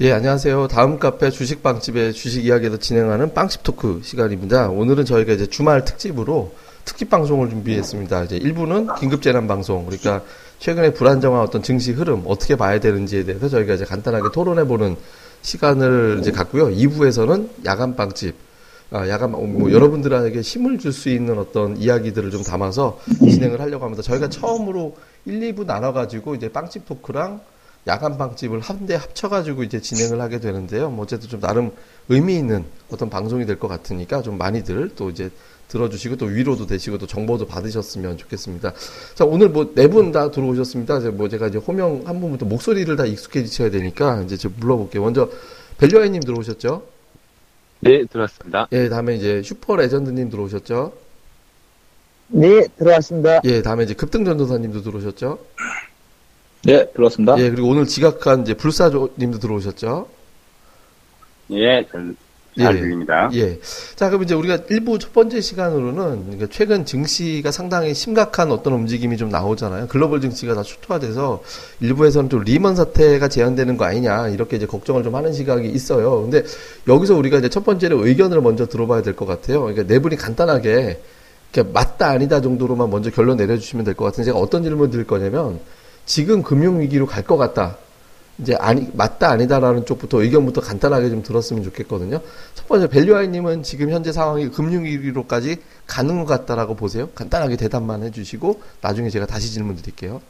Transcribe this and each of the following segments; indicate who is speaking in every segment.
Speaker 1: 예, 안녕하세요. 다음 카페 주식빵집의 주식 이야기에서 진행하는 빵집 토크 시간입니다. 오늘은 저희가 이제 주말 특집으로 특집 방송을 준비했습니다. 이제 1부는 긴급 재난 방송. 그러니까 최근에 불안정한 어떤 증시 흐름 어떻게 봐야 되는지에 대해서 저희가 이제 간단하게 토론해 보는 시간을 이제 갖고요. 2부에서는 야간 빵집. 아, 야간 뭐 여러분들에게 힘을 줄 수 있는 어떤 이야기들을 좀 담아서 진행을 하려고 합니다. 저희가 처음으로 1, 2부 나눠 가지고 이제 빵집 토크랑 야간 빵집을 한데 합쳐가지고 이제 진행을 하게 되는데요. 뭐 어쨌든 좀 나름 의미 있는 어떤 방송이 될 것 같으니까 좀 많이들 또 이제 들어주시고 또 위로도 되시고 또 정보도 받으셨으면 좋겠습니다. 자 오늘 뭐 네 분 다 들어오셨습니다. 이제 뭐 제가 이제 호명 한 분부터 목소리를 다 익숙해지셔야 되니까 이제 좀 불러볼게요. 먼저 벨류아이님 들어오셨죠?
Speaker 2: 네 들어왔습니다.
Speaker 1: 예, 다음에 이제 슈퍼 레전드님 들어오셨죠?
Speaker 3: 네, 들어왔습니다.
Speaker 1: 예, 다음에 이제 급등 전도사님도 들어오셨죠?
Speaker 4: 네, 들어왔습니다.
Speaker 1: 예, 그리고 오늘 지각한 이제 불사조님도 들어오셨죠?
Speaker 5: 예, 잘, 잘 들립니다.
Speaker 1: 예. 자, 그럼 이제 우리가 일부 첫 번째 시간으로는 그러니까 최근 증시가 상당히 심각한 어떤 움직임이 좀 나오잖아요. 글로벌 증시가 다 초토화돼서 일부에서는 좀 리먼 사태가 재현되는 거 아니냐 이렇게 이제 걱정을 좀 하는 시각이 있어요. 근데 여기서 우리가 이제 첫 번째로 의견을 먼저 들어봐야 될 것 같아요. 그러니까 네 분이 간단하게 맞다 아니다 정도로만 먼저 결론 내려주시면 될 것 같은데 제가 어떤 질문 드릴 거냐면 지금 금융위기로 갈 것 같다. 이제 아니 맞다 아니다라는 쪽부터 의견부터 간단하게 좀 들었으면 좋겠거든요. 첫 번째 벨류아이님은 지금 현재 상황이 금융위기로까지 가는 것 같다라고 보세요. 간단하게 대답만 해주시고 나중에 제가 다시 질문 드릴게요.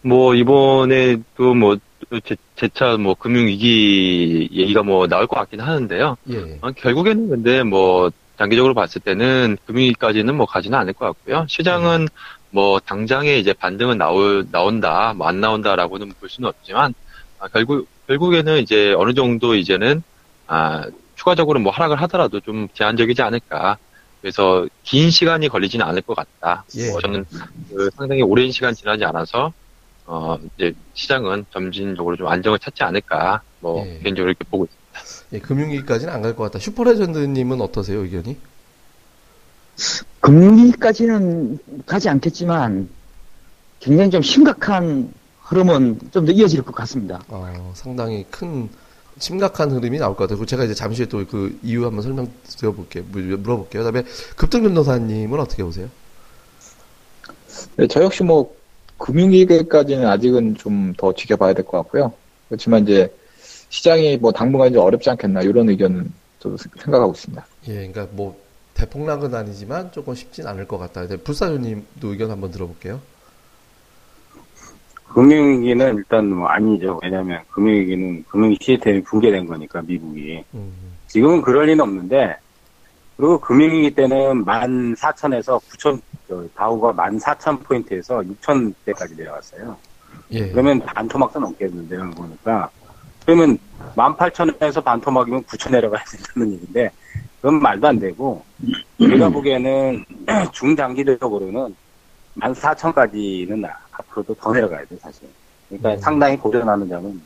Speaker 2: 뭐 이번에도 뭐 재차 뭐 금융위기 얘기가 뭐 나올 것 같긴 하는데요.
Speaker 1: 예.
Speaker 2: 어, 결국에는 근데 뭐 단기적으로 봤을 때는 금융위기까지는 뭐 가지는 않을 것 같고요. 시장은 음. 뭐 당장에 이제 반등은 나올 나온다, 뭐 안 나온다라고는 볼 수는 없지만 아, 결국 결국에는 이제 어느 정도 이제는 아 추가적으로 뭐 하락을 하더라도 좀 제한적이지 않을까. 그래서 긴 시간이 걸리지는 않을 것 같다.
Speaker 1: 예.
Speaker 2: 뭐 저는 그 상당히 오랜 시간 지나지 않아서 어 이제 시장은 점진적으로 좀 안정을 찾지 않을까. 뭐
Speaker 1: 예.
Speaker 2: 개인적으로 이렇게 보고 있습니다.
Speaker 1: 예, 금융위기까지는 안 갈 것 같다. 슈퍼레전드님은 어떠세요 의견이?
Speaker 3: 금리까지는 가지 않겠지만 굉장히 좀 심각한 흐름은 좀 더 이어질 것 같습니다.
Speaker 1: 어, 상당히 큰 심각한 흐름이 나올 것 같아요. 제가 이제 잠시 후에 또 그 이유 한번 설명드려볼게요. 물어볼게요. 그다음에 급등 변호사님은 어떻게 보세요?
Speaker 4: 네, 저 역시 뭐 금융위기까지는 아직은 좀 더 지켜봐야 될 것 같고요. 그렇지만 이제 시장이 뭐 당분간 이제 어렵지 않겠나 이런 의견은 저도 생각하고 있습니다.
Speaker 1: 예, 그러니까 뭐 대폭락은 아니지만 조금 쉽진 않을 것 같다. 불사조님도 의견 한번 들어볼게요.
Speaker 5: 금융위기는 일단 뭐 아니죠. 왜냐하면 금융위기는 금융 시스템이 붕괴된 거니까 미국이
Speaker 1: 음,
Speaker 5: 지금은 그럴 리는 없는데 그리고 금융위기 때는 14,000에서 9,000 다우가 14,000포인트에서 6,000대까지 내려갔어요.
Speaker 1: 예.
Speaker 5: 그러면 반토막도 넘겠는데 요, 보니까. 그러면 18,000에서 반토막이면 9,000 내려가야 된다는 얘기인데, 그건 말도 안 되고, 제가 보기에는 중장기적으로는 14,000까지는 앞으로도 더 내려가야 돼, 사실. 그러니까
Speaker 1: 음.
Speaker 5: 상당히 고전하는 점은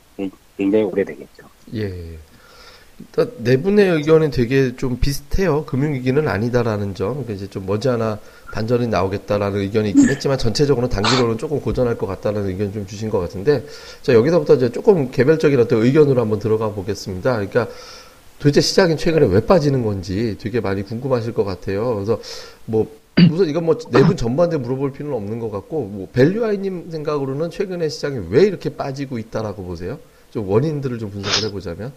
Speaker 5: 굉장히 오래되겠죠.
Speaker 1: 예. 일단 네 분의 의견은 되게 좀 비슷해요. 금융위기는 아니다라는 점. 그러니까 이제 좀 머지않아 반전이 나오겠다라는 의견이 있긴 했지만 전체적으로 단기로는 조금 고전할 것 같다는 의견 좀 주신 것 같은데 자 여기서부터 이제 조금 개별적인 어떤 의견으로 한번 들어가 보겠습니다. 그러니까 도대체 시장이 최근에 왜 빠지는 건지 되게 많이 궁금하실 것 같아요. 그래서 뭐 우선 이건 뭐네분 전반대 물어볼 필요는 없는 것 같고 뭐 밸류아이님 생각으로는 최근에 시장이 왜 이렇게 빠지고 있다라고 보세요? 좀 원인들을 좀 분석을 해보자면.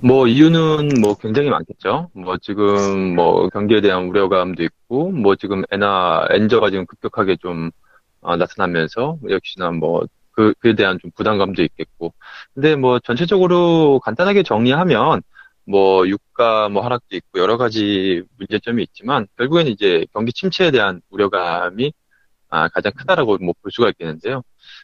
Speaker 2: 뭐 이유는 뭐 굉장히 많겠죠. 뭐 지금 뭐 경기에 대한 우려감도 있고 뭐 지금 엔화 엔저가 지금 급격하게 좀 어, 나타나면서 역시나 뭐 그, 그에 대한 좀 부담감도 있겠고. 근데 뭐 전체적으로 간단하게 정리하면 뭐 유가 뭐 하락도 있고 여러 가지 문제점이 있지만 결국에는 이제 경기 침체에 대한 우려감이 아, 가장 크다라고 뭐 볼 수가 있겠는데요.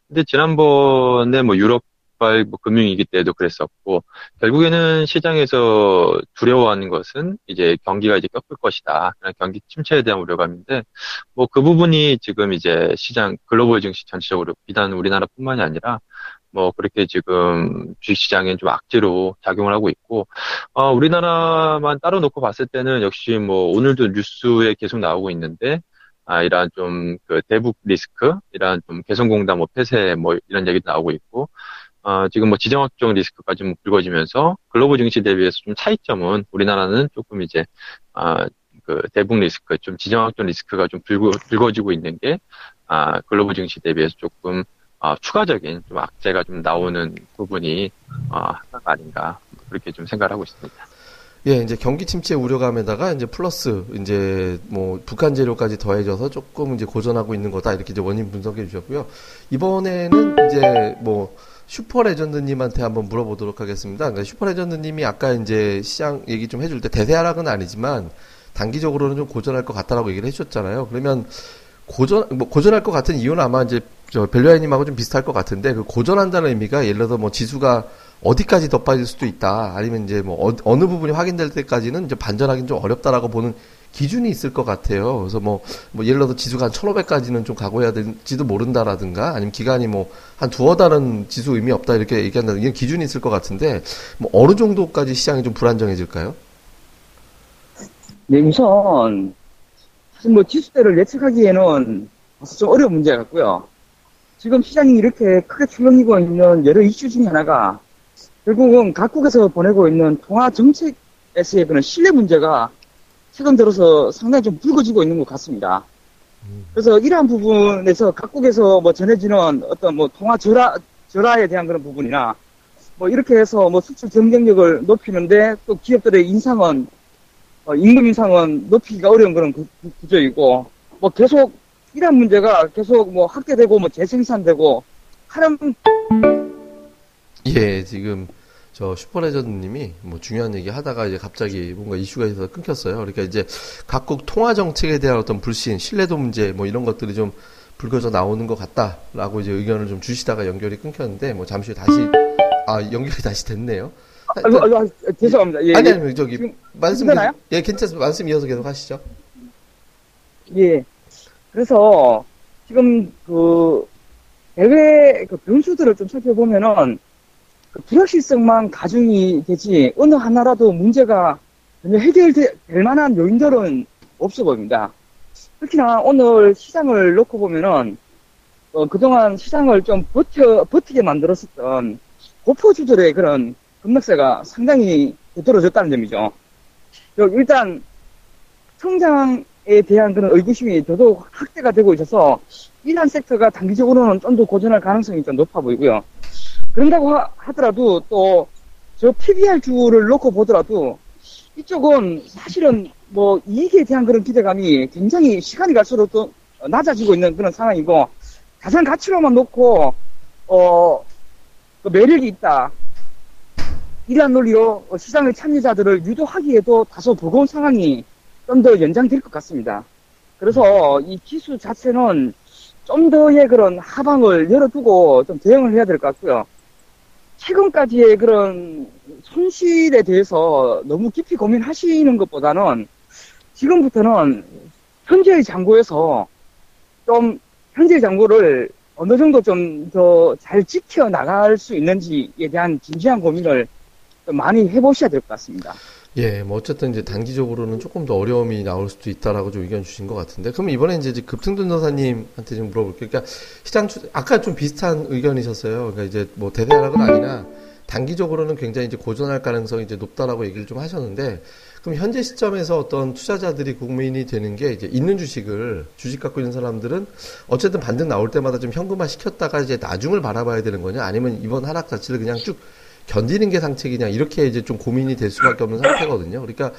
Speaker 2: 근데 지난번에 뭐 유럽 발 뭐 금융위기 때도 그랬었고 결국에는 시장에서 두려워하는 것은 이제 경기가 이제 꺾을 것이다. 그런 경기 침체에 대한 우려감인데 뭐 그 부분이 지금 이제 시장 글로벌 증시 전체적으로 비단 우리나라뿐만이 아니라 뭐 그렇게 지금 주식시장에 좀 악재로 작용을 하고 있고 어, 우리나라만 따로 놓고 봤을 때는 역시 뭐 오늘도 뉴스에 계속 나오고 있는데 아, 이러한 좀, 그, 대북 리스크, 이러한 좀, 개성공단 뭐 폐쇄, 뭐, 이런 얘기도 나오고 있고, 어, 지금 뭐 지정학적 리스크까지 뭐 불거지면서 글로벌 증시 대비해서 좀 차이점은 우리나라는 조금 이제 아, 그 대북 리스크, 좀 지정학적 리스크가 좀 불거, 불거지고 있는 게 아, 글로벌 증시 대비해서 조금 아, 추가적인 좀 악재가 좀 나오는 부분이 아, 하나가 아닌가 그렇게 좀 생각을 하고 있습니다.
Speaker 1: 예, 이제 경기 침체 우려감에다가 이제 플러스 이제 뭐 북한 재료까지 더해져서 조금 이제 고전하고 있는 거다 이렇게 이제 원인 분석해 주셨고요. 이번에는 이제 뭐 슈퍼 레전드님한테 한번 물어보도록 하겠습니다. 그러니까 슈퍼 레전드님이 아까 이제 시장 얘기 좀 해줄 때 대세 하락은 아니지만 단기적으로는 좀 고전할 것 같다라고 얘기를 해주셨잖아요. 그러면 고전 뭐 고전할 것 같은 이유는 아마 이제 저 벨류아님하고 좀 비슷할 것 같은데 그 고전한다는 의미가 예를 들어서 뭐 지수가 어디까지 더 빠질 수도 있다. 아니면 이제 뭐 어, 느 부분이 확인될 때까지는 이제 반전하기는 좀 어렵다라고 보는 기준이 있을 것 같아요. 그래서 뭐, 뭐 예를 들어서 지수가 한 1500까지는 좀 각오해야 될지도 모른다라든가 아니면 기간이 뭐 한 두어 달은 지수 의미 없다 이렇게 얘기한다는 이런 기준이 있을 것 같은데 뭐 어느 정도까지 시장이 좀 불안정해질까요?
Speaker 3: 네, 우선 사실 뭐 지수대를 예측하기에는 좀 어려운 문제 같고요. 지금 시장이 이렇게 크게 출렁이고 있는 여러 이슈 중에 하나가 결국은 각국에서 보내고 있는 통화 정책에서의 그런 신뢰 문제가 최근 들어서 상당히 좀 불거지고 있는 것 같습니다. 그래서 이러한 부분에서 각국에서 뭐 전해지는 어떤 뭐 통화 절하, 절하에 대한 그런 부분이나 뭐 이렇게 해서 뭐 수출 경쟁력을 높이는데 또 기업들의 인상은 어, 임금 인상은 높이기가 어려운 그런 구, 구조이고 뭐 계속 이러한 문제가 계속 뭐 확대되고 뭐 재생산되고 하는
Speaker 1: 예, 지금 저 슈퍼레전드님이 뭐 중요한 얘기 하다가 이제 갑자기 뭔가 이슈가 있어서 끊겼어요. 그러니까 이제 각국 통화 정책에 대한 어떤 불신, 신뢰도 문제 뭐 이런 것들이 좀 불거져 나오는 것 같다라고 이제 의견을 좀 주시다가 연결이 끊겼는데 뭐 잠시 후에 다시 아 연결이 다시 됐네요.
Speaker 3: 아, 아, 아, 아, 죄송합니다. 예,
Speaker 1: 아니
Speaker 3: 예.
Speaker 1: 아니 저기 말씀
Speaker 3: 괜찮아요?
Speaker 1: 예 괜찮습니다. 말씀 이어서 계속 하시죠.
Speaker 3: 예. 그래서 지금 그 대외 그 변수들을 좀 살펴보면은 그 불확실성만 가중이 되지 어느 하나라도 문제가 전혀 해결될 만한 요인들은 없어 보입니다. 특히나 오늘 시장을 놓고 보면은 어, 그동안 시장을 좀 버텨 버티게 만들었었던 고포주들의 그런 급락세가 상당히 떨어졌다는 점이죠. 저 일단 성장에 대한 그런 의구심이 더더욱 확대가 되고 있어서 이러한 섹터가 단기적으로는 좀 더 고전할 가능성이 좀 높아 보이고요. 그런다고 하, 더라도 또 저 PBR 주를 놓고 보더라도 이쪽은 사실은 뭐 이익에 대한 그런 기대감이 굉장히 시간이 갈수록 또 낮아지고 있는 그런 상황이고 자산 가치로만 놓고 어 그 매력이 있다. 이러한 논리로 시장의 참여자들을 유도하기에도 다소 버거운 상황이 좀 더 연장될 것 같습니다. 그래서 이 기수 자체는 좀 더의 그런 하방을 열어두고 좀 대응을 해야 될 것 같고요. 최근까지의 그런 손실에 대해서 너무 깊이 고민하시는 것보다는 지금부터는 현재의 장고에서 좀 현재의 장고를 어느 정도 좀 더 잘 지켜 나갈 수 있는지에 대한 진지한 고민을 좀 많이 해보셔야 될 것 같습니다.
Speaker 1: 예, 뭐 어쨌든 이제 단기적으로는 조금 더 어려움이 나올 수도 있다라고 좀 의견 주신 것 같은데, 그럼 이번에 이제 급등전 도사님한테 좀 물어볼게요. 그러니까 시장 추, 아까 좀 비슷한 의견이셨어요. 그러니까 이제 뭐 대대 하락은 아니라 단기적으로는 굉장히 이제 고전할 가능성이 이제 높다라고 얘기를 좀 하셨는데, 그럼 현재 시점에서 어떤 투자자들이 고민이 되는 게 이제 있는 주식을 주식 갖고 있는 사람들은 어쨌든 반등 나올 때마다 좀 현금화 시켰다가 이제 나중을 바라봐야 되는 거냐, 아니면 이번 하락 자체를 그냥 쭉 견디는 게 상책이냐 이렇게 이제 좀 고민이 될 수밖에 없는 상태거든요. 그러니까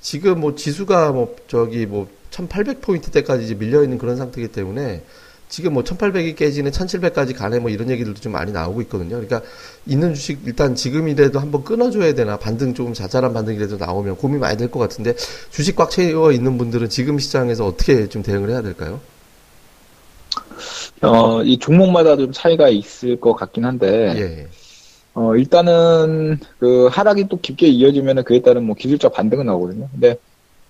Speaker 1: 지금 뭐 지수가 뭐 저기 뭐 1800포인트 때까지 이제 밀려 있는 그런 상태이기 때문에 지금 뭐 1800이 깨지는 1700까지 가네 뭐 이런 얘기들도 좀 많이 나오고 있거든요. 그러니까 있는 주식 일단 지금이라도 한번 끊어줘야 되나 반등 조금 자잘한 반등이라도 나오면 고민 많이 될 것 같은데 주식 꽉 채워 있는 분들은 지금 시장에서 어떻게 좀 대응을 해야 될까요?
Speaker 4: 어, 이 종목마다 좀 차이가 있을 것 같긴 한데,
Speaker 1: 예.
Speaker 4: 어, 일단은 그 하락이 또 깊게 이어지면은 그에 따른 뭐 기술적 반등은 나오거든요. 근데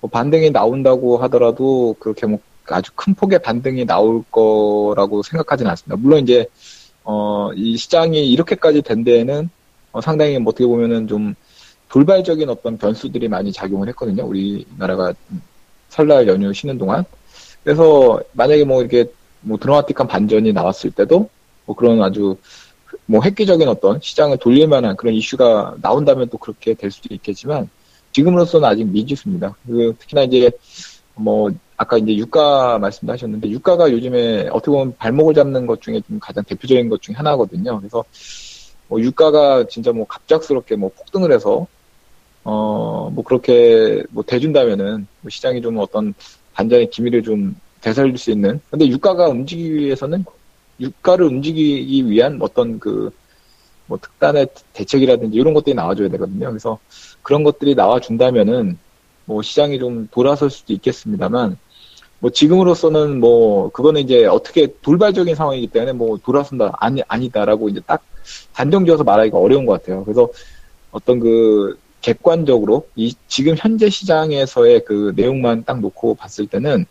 Speaker 4: 뭐 반등이 나온다고 하더라도 그렇게 뭐 아주 큰 폭의 반등이 나올 거라고 생각하지는 않습니다. 물론 이제 어, 이 시장이 이렇게까지 된 데에는 어, 상당히 뭐 어떻게 보면은 좀 돌발적인 어떤 변수들이 많이 작용을 했거든요. 우리나라가 설날 연휴 쉬는 동안. 그래서 만약에 뭐 이렇게 뭐 드라마틱한 반전이 나왔을 때도 뭐 그런 아주 뭐 획기적인 어떤 시장을 돌릴 만한 그런 이슈가 나온다면 또 그렇게 될 수도 있겠지만 지금으로서는 아직 미지수입니다. 그 특히나 이제 뭐 아까 이제 유가 말씀하셨는데 유가가 요즘에 어떻게 보면 발목을 잡는 것 중에 좀 가장 대표적인 것 중에 하나거든요. 그래서 뭐 유가가 진짜 뭐 갑작스럽게 뭐 폭등을 해서 어 뭐 그렇게 뭐 대준다면은 뭐 시장이 좀 어떤 반전의 기미를 좀 되살릴 수 있는 근데 유가가 움직이기 위해서는 유가를 움직이기 위한 어떤 그 뭐 특단의 대책이라든지 이런 것들이 나와줘야 되거든요. 그래서 그런 것들이 나와준다면은 뭐 시장이 좀 돌아설 수도 있겠습니다만 뭐 지금으로서는 뭐 그거는 이제 어떻게 돌발적인 상황이기 때문에 뭐 돌아선다 아니 아니다라고 이제 딱 단정지어서 말하기가 어려운 것 같아요. 그래서 어떤 그 객관적으로 이 지금 현재 시장에서의 그 내용만 딱 놓고 봤을 때는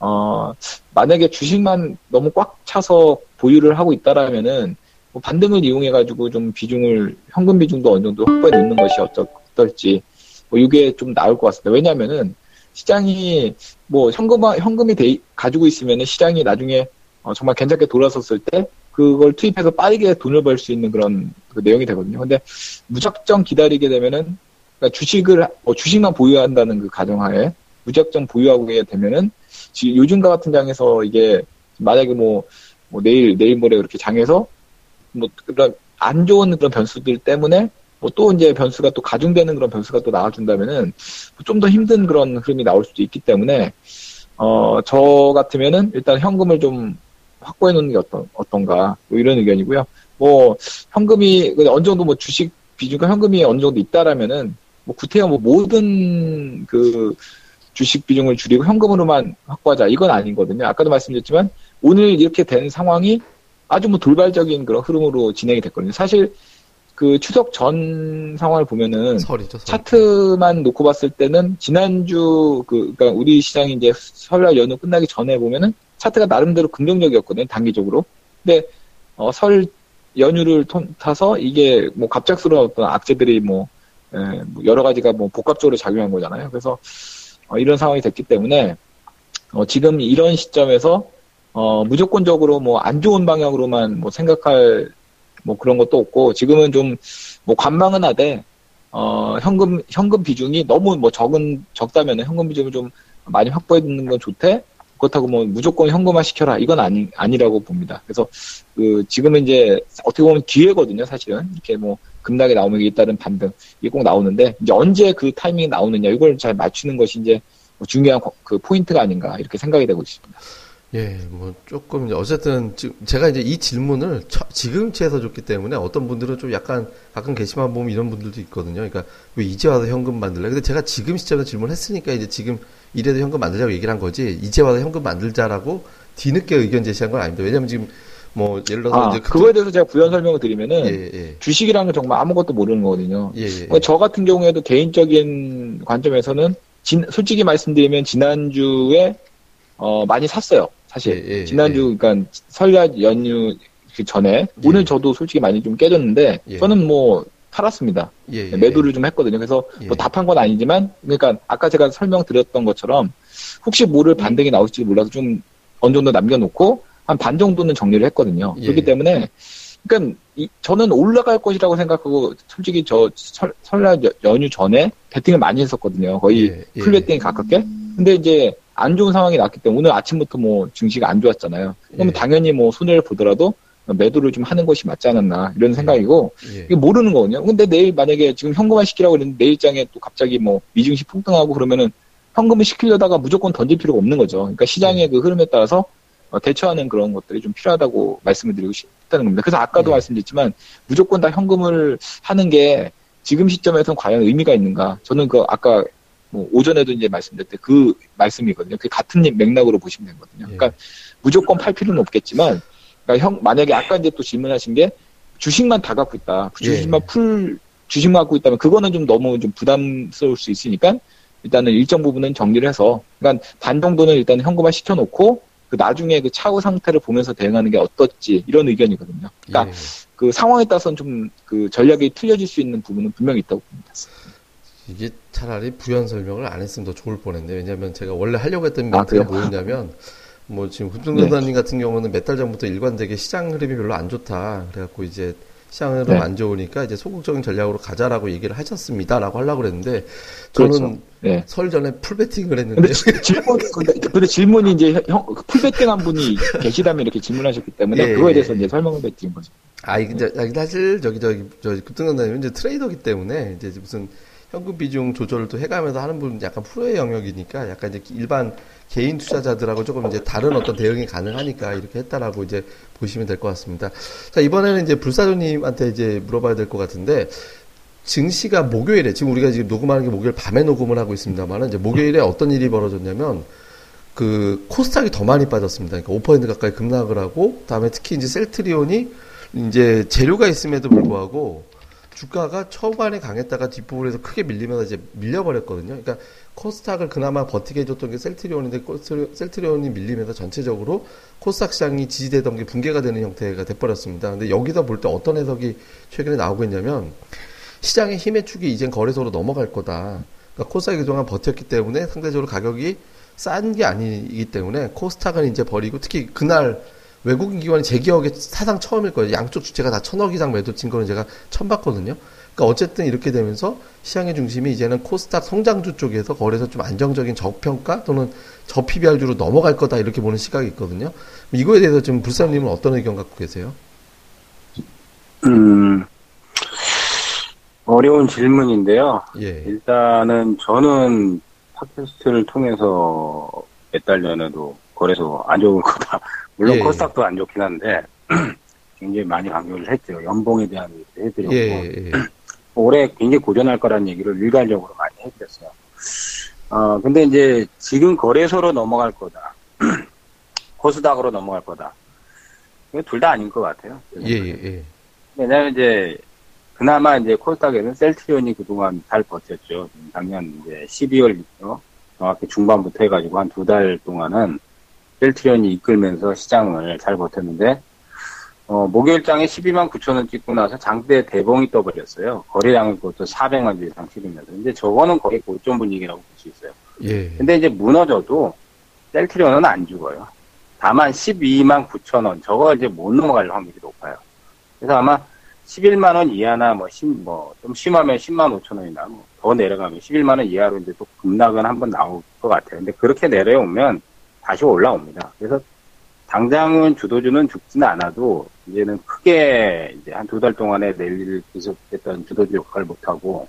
Speaker 4: 어 만약에 주식만 너무 꽉 차서 보유를 하고 있다라면은 뭐 반등을 이용해 가지고 좀 비중을 현금 비중도 어느 정도 확보해 놓는 것이 어떨지 뭐 이게 좀 나올 것 같습니다. 왜냐하면은 시장이 뭐 현금 현금이 돼, 가지고 있으면은 시장이 나중에 어, 정말 괜찮게 돌아섰을 때 그걸 투입해서 빠르게 돈을 벌 수 있는 그런 그 내용이 되거든요. 근데 무작정 기다리게 되면은 그러니까 주식을 어, 주식만 보유한다는 그 가정하에 무작정 보유하게 되면은 지금 요즘과 같은 장에서 이게 만약에 뭐, 뭐 내일 내일 모레 그렇게 장에서 뭐 그런 안 좋은 그런 변수들 때문에 뭐 또 이제 변수가 또 가중되는 그런 변수가 또 나와준다면은 좀 더 힘든 그런 흐름이 나올 수도 있기 때문에 어 저 같으면은 일단 현금을 좀 확보해 놓는 게 어떤 어떤가 뭐 이런 의견이고요. 뭐 현금이 어느 정도 뭐 주식 비중과 현금이 어느 정도 있다라면은 뭐 구태여 뭐 모든 그 주식 비중을 줄이고 현금으로만 확보하자 이건 아니거든요. 아까도 말씀드렸지만 오늘 이렇게 된 상황이 아주 뭐 돌발적인 그런 흐름으로 진행이 됐거든요. 사실 그 추석 전 상황을 보면은
Speaker 1: 설이죠, 설.
Speaker 4: 차트만 놓고 봤을 때는 지난주 그 그러니까 우리 시장이 이제 설날 연휴 끝나기 전에 보면은 차트가 나름대로 긍정적이었거든요 단기적으로. 근데 어, 설 연휴를 통- 타서 이게 뭐 갑작스러운 어떤 악재들이 뭐, 에, 뭐 여러 가지가 뭐 복합적으로 작용한 거잖아요. 그래서 어, 이런 상황이 됐기 때문에 어, 지금 이런 시점에서 어, 무조건적으로 뭐 안 좋은 방향으로만 뭐 생각할 뭐 그런 것도 없고 지금은 좀 뭐 관망은 하되 어, 현금 현금 비중이 너무 뭐 적은 적다면은 현금 비중을 좀 많이 확보해 두는 건 좋대. 그렇다고 뭐 무조건 현금화 시켜라 이건 아니 아니라고 봅니다. 그래서 그 지금은 이제 어떻게 보면 기회거든요, 사실은 이렇게 뭐 급락에 나오면 이에 따른 반등 이게 꼭 나오는데 이제 언제 그 타이밍이 나오느냐 이걸 잘 맞추는 것이 이제 뭐 중요한 거- 그 포인트가 아닌가 이렇게 생각이 되고 있습니다.
Speaker 1: 예, 뭐 조금 이제 어쨌든 지금 제가 이제 이 질문을 처- 지금치에서 줬기 때문에 어떤 분들은 좀 약간 가끔 게시만 보면 이런 분들도 있거든요. 그러니까 왜 이제 와서 현금 만들래? 근데 제가 지금 시점에 질문했으니까 이제 지금 이래도 현금 만들자고 얘기를 한 거지. 이제 와서 현금 만들자라고 뒤늦게 의견 제시한 건 아닙니다. 왜냐면 지금 뭐 예를 들어서
Speaker 4: 아
Speaker 1: 이제 그-
Speaker 4: 그거에 대해서 제가 부연 설명을 드리면은
Speaker 1: 예, 예.
Speaker 4: 주식이라는 건 정말 아무것도 모르는 거거든요.
Speaker 1: 예, 예.
Speaker 4: 그러니까 저 같은 경우에도 개인적인 관점에서는 진- 솔직히 말씀드리면 지난주에 어, 많이 샀어요. 사실
Speaker 1: 예, 예,
Speaker 4: 지난주 그러니까 설날 연휴 그 전에
Speaker 1: 예.
Speaker 4: 오늘 저도 솔직히 많이 좀 깨졌는데
Speaker 1: 예.
Speaker 4: 저는 뭐 팔았습니다.
Speaker 1: 예, 예.
Speaker 4: 매도를 좀 했거든요. 그래서
Speaker 1: 예.
Speaker 4: 뭐 답한 건 아니지만 그러니까 아까 제가 설명드렸던 것처럼 혹시 모를 반등이 나올지 몰라서 좀 어느 정도 남겨놓고 한 반 정도는 정리를 했거든요.
Speaker 1: 예.
Speaker 4: 그렇기 때문에 그러니까 이- 저는 올라갈 것이라고 생각하고 솔직히 저 설, 여- 연휴 전에 베팅을 많이 했었거든요. 거의
Speaker 1: 예, 예.
Speaker 4: full 베팅에 가깝게. 근데 이제 안 좋은 상황이 났기 때문에 오늘 아침부터 뭐 증시가 안 좋았잖아요. 그러면
Speaker 1: 예.
Speaker 4: 당연히 뭐 손해를 보더라도 매도를 좀 하는 것이 맞지 않았나 이런 생각이고
Speaker 1: 예.
Speaker 4: 이게 모르는 거거든요. 근데 내일 만약에 지금 현금화 시키라고 그랬는데 내일장에 또 갑자기 뭐 미증시 폭등하고 그러면은 현금을 시키려다가 무조건 던질 필요가 없는 거죠. 그러니까 시장의
Speaker 1: 네.
Speaker 4: 그 흐름에 따라서 어, 대처하는 그런 것들이 좀 필요하다고 말씀을 드리고 싶다는 겁니다. 그래서 아까도
Speaker 1: 네.
Speaker 4: 말씀드렸지만 무조건 다 현금을 하는 게 지금 시점에서는 과연 의미가 있는가? 저는 그 아까 뭐 오전에도 이제 말씀드렸을 때 그 말씀이거든요. 그 같은 맥락으로 보시면 되거든요.
Speaker 1: 예.
Speaker 4: 그러니까 무조건 팔 필요는 없겠지만, 그러니까 형 만약에 아까 이제 또 질문하신 게 주식만 다 갖고 있다.
Speaker 1: 예.
Speaker 4: 주식만 풀 주식만 갖고 있다면 그거는 좀 너무 좀 부담스러울 수 있으니까 일단은 일정 부분은 정리를 해서, 그러니까 반 정도는 일단 현금화 시켜놓고 그 나중에 그 차후 상태를 보면서 대응하는 게 어떨지 이런 의견이거든요. 그러니까
Speaker 1: 예.
Speaker 4: 그 상황에 따라서는 좀 그 전략이 틀려질 수 있는 부분은 분명히 있다고 봅니다.
Speaker 1: 이게 차라리 부연 설명을 안 했으면 더 좋을 뻔했네. 왜냐면 제가 원래 하려고 했던
Speaker 4: 아,
Speaker 1: 멘트가
Speaker 4: 그래요?
Speaker 1: 뭐였냐면, 뭐 지금
Speaker 4: 네.
Speaker 1: 흡중전사님 같은 경우는 몇 달 전부터 일관되게 시장 흐름이 별로 안 좋다. 그래갖고 이제 시장은
Speaker 4: 네.
Speaker 1: 안 좋으니까 이제 소극적인 전략으로 가자라고 얘기를 하셨습니다라고 하려고 그랬는데 저는
Speaker 4: 그렇죠. 예.
Speaker 1: 설 전에 풀베팅을 했는데
Speaker 4: 근데 지- 질문, 근데, 근데 질문이 이제 형, 풀베팅 한 분이 계시다면 이렇게 질문하셨기 때문에
Speaker 1: 예,
Speaker 4: 그거에
Speaker 1: 예,
Speaker 4: 대해서
Speaker 1: 예.
Speaker 4: 이제 설명을 드린 거죠.
Speaker 1: 아, 이제 사실 저기 저기 저기 급등한다면 이제 트레이더기 때문에 이제 무슨 현금 비중 조절을 또 해가면서 하는 분 약간 프로의 영역이니까 약간 이제 일반 개인 투자자들하고 조금 이제 다른 어떤 대응이 가능하니까 이렇게 했다라고 이제 보시면 될 것 같습니다. 자 이번에는 이제 불사조님한테 이제 물어봐야 될 것 같은데 증시가 목요일에 지금 우리가 지금 녹음하는 게 목요일 밤에 녹음을 하고 있습니다만은 이제 목요일에 어떤 일이 벌어졌냐면 그 코스닥이 더 많이 빠졌습니다. 그러니까 5% 가까이 급락을 하고 다음에 특히 이제 셀트리온이 이제 재료가 있음에도 불구하고 주가가 초반에 강했다가 뒷부분에서 크게 밀리면서 이제 밀려버렸거든요. 그러니까 코스닥을 그나마 버티게 해줬던 게 셀트리온인데 셀트리온이 밀리면서 전체적으로 코스닥 시장이 지지되던 게 붕괴가 되는 형태가 돼버렸습니다. 근데 여기다 볼때 어떤 해석이 최근에 나오고 있냐면 시장의 힘의 축이 이젠 거래소로 넘어갈 거다. 그러니까 코스닥이 그동안 버텼기 때문에 상대적으로 가격이 싼 게 아니기 때문에 코스닥은 이제 버리고 특히 그날 외국인 기관이 제 기억에 사상 처음일 거예요. 양쪽 주체가 다 천억 이상 매도 친 거는 제가 처음 봤거든요. 그러니까 어쨌든 이렇게 되면서 시장의 중심이 이제는 코스닥 성장주 쪽에서 거래소 좀 안정적인 저평가 또는 저PBR주로 넘어갈 거다 이렇게 보는 시각이 있거든요. 이거에 대해서 지금 불사님은 어떤 의견 갖고 계세요?
Speaker 5: 음, 어려운 질문인데요.
Speaker 1: 예.
Speaker 5: 일단은 저는 팟캐스트를 통해서 몇 달 전에도 거래소 안 좋은 거다. 물론
Speaker 1: 예,
Speaker 5: 코스닥도 안 좋긴 한데 굉장히 많이 강조를 했죠. 연봉에 대한 얘기를 해드렸고
Speaker 1: 예, 예.
Speaker 5: 올해 굉장히 고전할 거라는 얘기를 일괄적으로 많이 해드렸어요. 어, 근데 이제 지금 거래소로 넘어갈 거다. 코스닥으로 넘어갈 거다. 둘다 아닌 것 같아요.
Speaker 1: 예, 예, 예.
Speaker 5: 왜냐면 이제 그나마 이제 코스닥에는 셀트리온이 그동안 잘 버텼죠. 작년 이제 12월부터 정확히 중반부터 해가지고 한 두 달 동안은 셀트리온이 이끌면서 시장을 잘 버텼는데 어, 목요일장에 12만 9천 원 찍고 나서 장대 대봉이 떠버렸어요. 거래량은 그것도 400만 주 이상 치르면서. 근데 저거는 거의 고점 분위기라고 볼 수 있어요.
Speaker 1: 예.
Speaker 5: 근데 이제 무너져도 셀트리온은 안 죽어요. 다만 12만 9천 원 저거 이제 못 넘어갈 확률이 높아요. 그래서 아마 11만 원 이하나 뭐, 심, 뭐, 좀 심하면 10만 5천 원이나 뭐, 더 내려가면 11만 원 이하로 이제 또 급락은 한번 나올 것 같아요. 근데 그렇게 내려오면 다시 올라옵니다. 그래서 당장은 주도주는 죽지는 않아도 이제는 크게 이제 한 두 달 동안에 내일 계속했던 주도주 역할을 못하고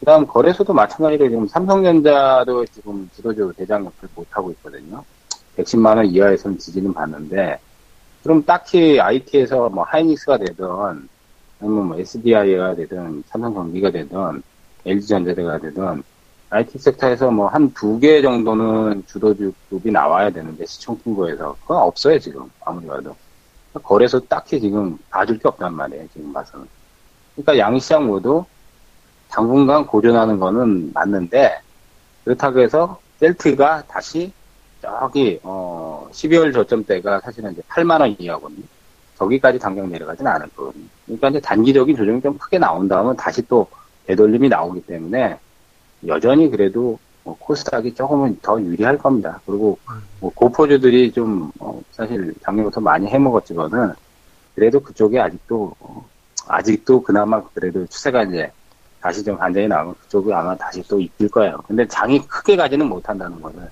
Speaker 5: 그다음 거래소도 마찬가지로 지금 삼성전자도 지금 주도주 대장 역할을 못하고 있거든요. 110만 원 이하에서는 지지는 받는데 그럼 딱히 IT에서 뭐 하이닉스가 되든 아니면 뭐 SDI가 되든 삼성전기가 되든 LG전자대가 되든 IT 섹터에서 뭐 한 두 개 정도는 주도주 급이 나와야 되는데 시총 풍부에서 그건 없어요 지금 아무리 봐도 거래소 딱히 지금 봐줄 게 없단 말이에요 지금 봐서는 그러니까 양시장 모두 당분간 고전하는 거는 맞는데 그렇다고 해서 셀트가 다시 저기 어 12월 저점대가 사실은 이제 8만 원 이하거든요. 저기까지 당장 내려가진 않을 거거든요. 그러니까 이제 단기적인 조정이 좀 크게 나온 다음은 다시 또 되돌림이 나오기 때문에 여전히 그래도 뭐 코스닥이 조금은 더 유리할 겁니다. 그리고 뭐 고포주들이 좀 어, 사실 작년부터 많이 해먹었지만은 그래도 그쪽에 아직도 어, 아직도 그나마 그래도 추세가 이제 다시 좀 안정이 나오면 그쪽이 아마 다시 또 이끌 거예요. 근데 장이 크게 가지는 못한다는 거는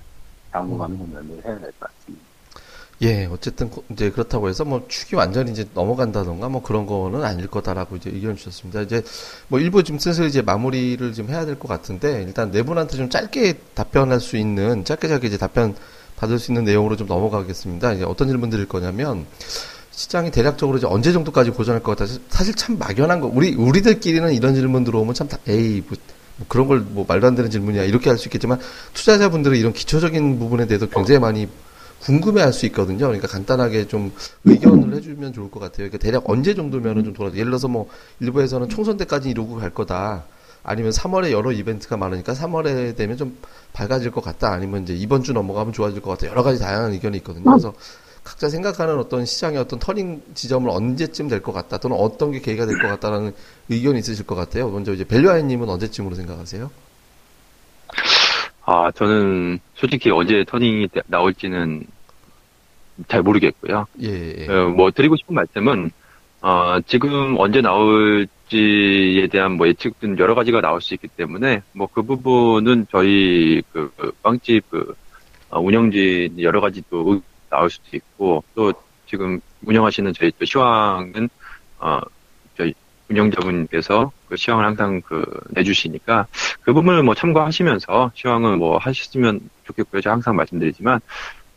Speaker 5: 당분간은 좀 면밀히 해야 될 것 같습니다.
Speaker 1: 예, 어쨌든 고- 이제 그렇다고 해서 뭐 축이 완전히 이제 넘어간다던가 뭐 그런 거는 아닐 거다라고 이제 의견 주셨습니다. 이제 뭐 일부 좀 슬슬 이제 마무리를 좀 해야 될 것 같은데 일단 네 분한테 좀 짧게 답변할 수 있는 짧게 짧게 이제 답변 받을 수 있는 내용으로 좀 넘어가겠습니다. 이제 어떤 질문 드릴 거냐면 시장이 대략적으로 이제 언제 정도까지 고전할 것 같아? 사실 참 막연한 거. 우리 우리들끼리는 이런 질문 들어오면 참 다, 에이 뭐, 뭐 그런 걸 뭐 말도 안 되는 질문이야 이렇게 할 수 있겠지만 투자자분들은 이런 기초적인 부분에 대해서 굉장히 많이 궁금해할 수 있거든요. 그러니까 간단하게 좀 의견을 해주면 좋을 것 같아요. 그러니까 대략 언제 정도면은 좀 돌아. 예를 들어서 뭐 일부에서는 총선 때까지 이루고 갈 거다. 아니면 3월에 여러 이벤트가 많으니까 3월에 되면 좀 밝아질 것 같다. 아니면 이제 이번 주 넘어가면 좋아질 것 같다. 여러 가지 다양한 의견이 있거든요. 그래서 각자 생각하는 어떤 시장의 어떤 터닝 지점을 언제쯤 될 것 같다. 또는 어떤 게 계기가 될 것 같다라는 의견이 있으실 것 같아요. 먼저 이제 벨류아이님은 언제쯤으로 생각하세요?
Speaker 2: 아, 저는 솔직히 어제 터닝이 나- 나올지는 잘 모르겠고요.
Speaker 1: 예, 예.
Speaker 2: 어, 뭐 드리고 싶은 말씀은 어, 지금 언제 나올지에 대한 뭐 예측은 여러 가지가 나올 수 있기 때문에 뭐 그 부분은 저희 그, 그 빵집 그 어, 운영진 여러 가지 또 나올 수도 있고 또 지금 운영하시는 저희 또 시황은 어 저희 운영자분께서 그 시황을 항상 그 내주시니까 그 부분을 뭐 참고하시면서 시황을 뭐 하셨으면 좋겠고요. 제가 항상 말씀드리지만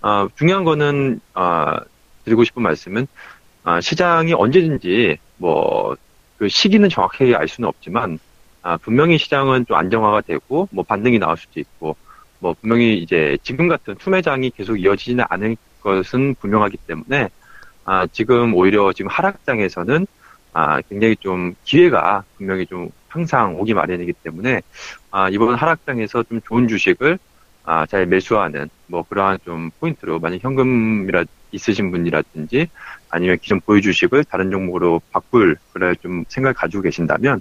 Speaker 2: 어, 중요한 거는 어, 드리고 싶은 말씀은 어, 시장이 언제든지 뭐 그 시기는 정확하게 알 수는 없지만 아, 분명히 시장은 좀 안정화가 되고 뭐 반등이 나올 수도 있고 뭐 분명히 이제 지금 같은 투매장이 계속 이어지지는 않을 것은 분명하기 때문에 아, 지금 오히려 지금 하락장에서는 아, 굉장히 좀 기회가 분명히 좀 항상 오기 마련이기 때문에 아, 이번 하락장에서 좀 좋은 주식을 아, 잘 매수하는 뭐 그러한 좀 포인트로 만약 현금이라 있으신 분이라든지 아니면 기존 보유 주식을 다른 종목으로 바꿀 그럴 좀 생각을 가지고 계신다면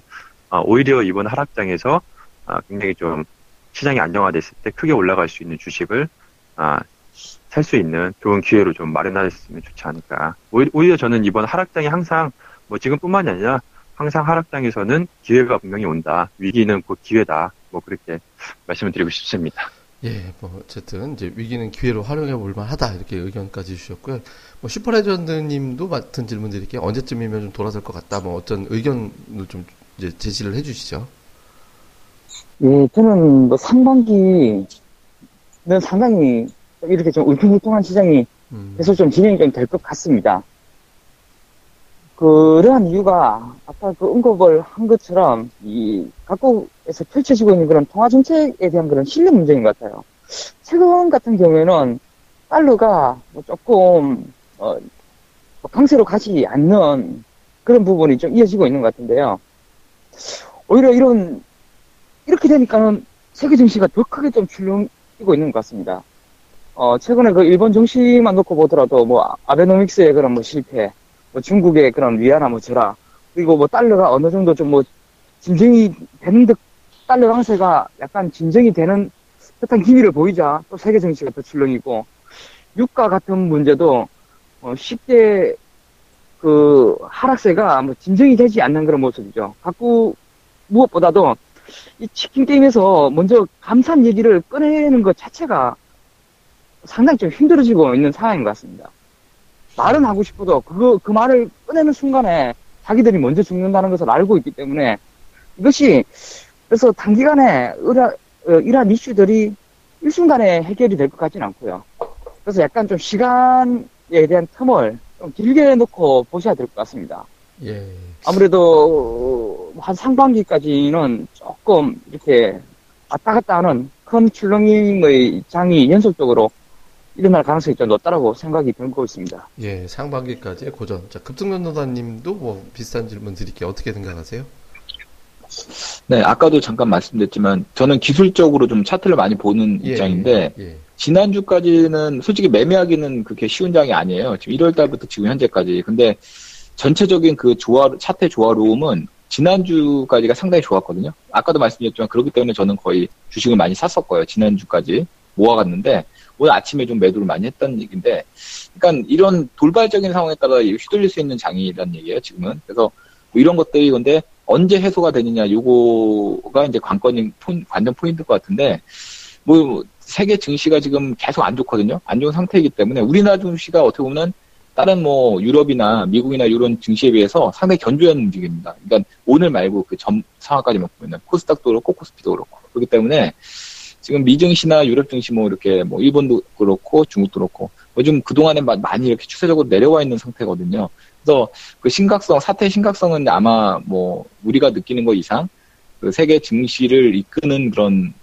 Speaker 2: 아, 오히려 이번 하락장에서 아, 굉장히 좀 시장이 안정화됐을 때 크게 올라갈 수 있는 주식을 아, 살 수 있는 좋은 기회로 좀 마련하셨으면 좋지 않을까. 오히- 오히려 저는 이번 하락장이 항상 뭐 지금뿐만이 아니라 항상 하락장에서는 기회가 분명히 온다. 위기는 곧 기회다. 뭐 그렇게 말씀을 드리고 싶습니다.
Speaker 1: 예, 뭐 어쨌든 이제 위기는 기회로 활용해 볼 만하다 이렇게 의견까지 주셨고요. 뭐 슈퍼레전드님도 같은 질문 드릴게요. 언제쯤이면 좀 돌아설 것 같다. 뭐 어떤 의견을 좀 이제 제시를 해주시죠.
Speaker 3: 예, 저는 뭐 상반기는 상당히 이렇게 좀 울퉁불퉁한 시장이
Speaker 1: 음,
Speaker 3: 계속 좀 진행이 좀 될 것 같습니다. 그러한 이유가 아까 그 언급을 한 것처럼 이 각국에서 펼쳐지고 있는 그런 통화 정책에 대한 그런 신뢰 문제인 것 같아요. 최근 같은 경우에는 달러가 뭐 조금 어, 뭐 강세로 가지 않는 그런 부분이 좀 이어지고 있는 것 같은데요. 오히려 이런 이렇게 되니까는 세계 증시가 더 크게 좀 출렁이고 있는 것 같습니다. 어, 최근에 그 일본 증시만 놓고 보더라도 뭐 아베노믹스의 그런 뭐 실패, 뭐 중국의 그런 위안화 뭐 절하, 그리고 뭐 달러가 어느 정도 좀 뭐 진정이 되는 듯 달러 강세가 약간 진정이 되는 듯한 기미를 보이자 또 세계 증시가 더 출렁이고 유가 같은 문제도 어, 쉽게 그 하락세가 뭐 진정이 되지 않는 그런 모습이죠. 각국 무엇보다도 이 치킨 게임에서 먼저 감산 얘기를 꺼내는 것 자체가 상당히 좀 힘들어지고 있는 상황인 것 같습니다. 말은 하고 싶어도 그거 그 말을 꺼내는 순간에 자기들이 먼저 죽는다는 것을 알고 있기 때문에 이것이 그래서 단기간에 이러, 어, 이러한 이슈들이 일순간에 해결이 될 것 같지는 않고요. 그래서 약간 좀 시간에 대한 텀을 좀 길게 놓고 보셔야 될 것 같습니다.
Speaker 1: 예,
Speaker 3: 아무래도 한 상반기까지는 조금 이렇게 왔다 갔다 하는 큰 출렁임의 장이 연속적으로 일어날 가능성이 좀 높다라고 생각이 들고 있습니다.
Speaker 1: 예, 상반기까지의 고전. 자, 급등전도사님도 뭐 비슷한 질문 드릴게요. 어떻게 생각하세요?
Speaker 4: 네, 아까도 잠깐 말씀드렸지만 저는 기술적으로 좀 차트를 많이 보는
Speaker 1: 예,
Speaker 4: 입장인데
Speaker 1: 예,
Speaker 4: 지난주까지는 솔직히 매매하기는 그렇게 쉬운 장이 아니에요. 지금 1월 달부터 지금 현재까지. 근데 전체적인 그 조화 차트 조화로움은 지난주까지가 상당히 좋았거든요. 아까도 말씀드렸지만 그렇기 때문에 저는 거의 주식을 많이 샀었고요. 지난주까지 모아갔는데 오늘 아침에 좀 매도를 많이 했다는 얘기인데, 그러니까 이런 돌발적인 상황에 따라 휘둘릴 수 있는 장이라는 얘기예요. 지금은 그래서 뭐 이런 것들이 근데 언제 해소가 되느냐 요거가 이제 관건인 포인- 관전 포인트일 것 같은데 뭐 세계 증시가 지금 계속 안 좋거든요. 안 좋은 상태이기 때문에 우리나라 증시가 어떻게 보면 다른 뭐 유럽이나 미국이나 이런 증시에 비해서 상당히 견조한 움직임입니다. 그러니까 오늘 말고 그 점 상황까지만 보면은 코스닥도 그렇고 코스피도 그렇고 그렇기 때문에 지금 미증시나 유럽 증시 뭐 이렇게 뭐 일본도 그렇고 중국도 그렇고 요즘 그동안에 마- 많이 이렇게 추세적으로 내려와 있는 상태거든요. 그래서 그 심각성 사태의 심각성은 아마 뭐 우리가 느끼는 것 이상 그 세계 증시를 이끄는 그런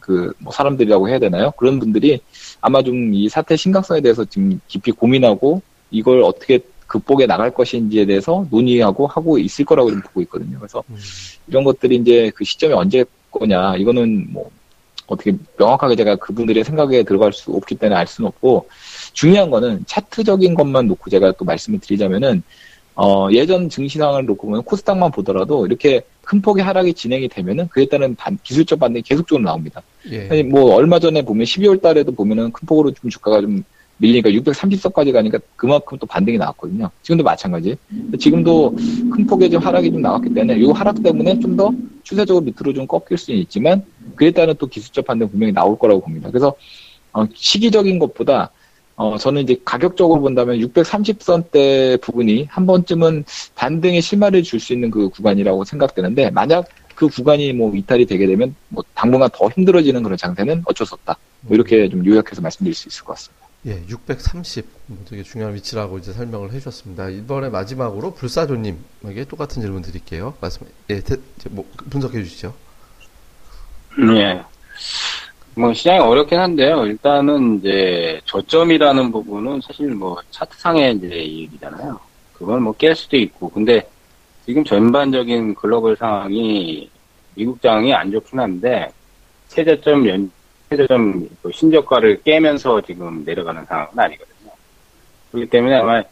Speaker 4: 그 뭐 사람들이라고 해야 되나요? 그런 분들이 아마 좀 이 사태 심각성에 대해서 지금 깊이 고민하고 이걸 어떻게 극복해 나갈 것인지에 대해서 논의하고 하고 있을 거라고 좀 보고 있거든요. 그래서
Speaker 1: 음,
Speaker 4: 이런 것들이 이제 그 시점이 언제 거냐 이거는 뭐 어떻게 명확하게 제가 그분들의 생각에 들어갈 수 없기 때문에 알 수는 없고 중요한 거는 차트적인 것만 놓고 제가 또 말씀을 드리자면은 어 예전 증시 상황을 놓고 보면 코스닥만 보더라도 이렇게 큰 폭의 하락이 진행이 되면은 그에 따른 반- 기술적 반등이 계속적으로 나옵니다.
Speaker 1: 예,
Speaker 4: 아니, 뭐 얼마 전에 보면 12월 달에도 보면은 큰 폭으로 좀 주가가 좀 밀리니까 630선까지 가니까 그만큼 또 반등이 나왔거든요. 지금도 마찬가지. 지금도 큰 폭의 좀 하락이 좀 나왔기 때문에 이 하락 때문에 좀 더 추세적으로 밑으로 좀 꺾일 수는 있지만 그에 따른 또 기술적 반등 분명히 나올 거라고 봅니다. 그래서 어, 시기적인 것보다 어, 저는 이제 가격적으로 본다면 630선대 부분이 한 번쯤은 반등의 실마리를 줄 수 있는 그 구간이라고 생각되는데 만약 그 구간이 뭐 이탈이 되게 되면 뭐 당분간 더 힘들어지는 그런 장세는 어쩔 수 없다. 뭐 이렇게 좀 요약해서 말씀드릴 수 있을 것 같습니다.
Speaker 1: 예, 630뭐 되게 중요한 위치라고 이제 설명을 해주셨습니다. 이번에 마지막으로 불사조님에게 똑같은 질문 드릴게요. 말씀, 예, 대, 뭐 분석해 주시죠.
Speaker 5: 예. 뭐 시장이 어렵긴 한데요. 일단은 이제 저점이라는 부분은 사실 뭐 차트상의 이제 얘기잖아요. 그건 뭐 깰 수도 있고. 근데 지금 전반적인 글로벌 상황이 미국장이 안 좋긴 한데 최저점 연 최저점 그 신저가를 깨면서 지금 내려가는 상황은 아니거든요. 그렇기 때문에 아마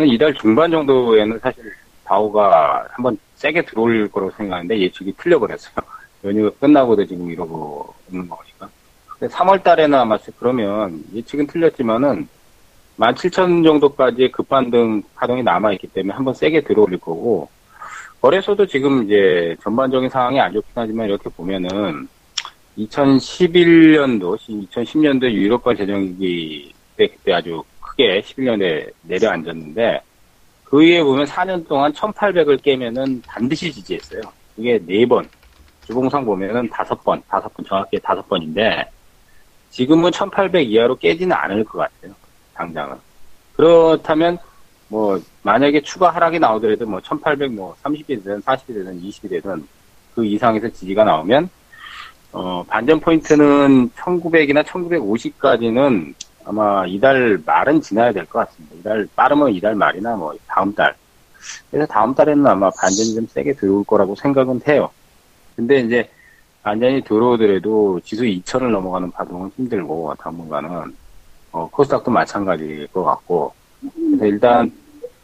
Speaker 5: 이달 중반 정도에는 사실 다우가 한번 세게 들어올 거라고 생각하는데 예측이 틀려버렸어요. 연휴가 끝나고도 지금 이러고 있는 거니까. 근데 3월 달에는 아마 그러면 예측은 틀렸지만은 17,000 정도까지의 급반등 파동이 남아있기 때문에 한번 세게 들어올릴 거고, 거래소도 지금 이제 전반적인 상황이 안 좋긴 하지만 이렇게 보면은 2011년도, 2010년도 유럽권 재정위기 때 그때 아주 크게 11년에 내려앉았는데 그 위에 보면 4년 동안 1800을 깨면은 반드시 지지했어요. 이게 4번. 주봉상 보면은 5번, 5번, 정확히 5번인데 지금은 1800 이하로 깨지는 않을 것 같아요. 당장은. 그렇다면 뭐 만약에 추가 하락이 나오더라도 뭐 1800, 뭐 30이 되든 40이 되든 20이 되든 그 이상에서 지지가 나오면 어 반전 포인트는 1900이나 1950까지는 아마 이달 말은 지나야 될 것 같습니다. 이달 빠르면 이달 말이나 뭐 다음 달. 그래서 다음 달에는 아마 반전이 좀 세게 들어올 거라고 생각은 해요. 근데 이제 반전이 들어오더라도 지수 2천을 넘어가는 파동은 힘들고 당분간은 어, 코스닥도 마찬가지일 것 같고 그래서 일단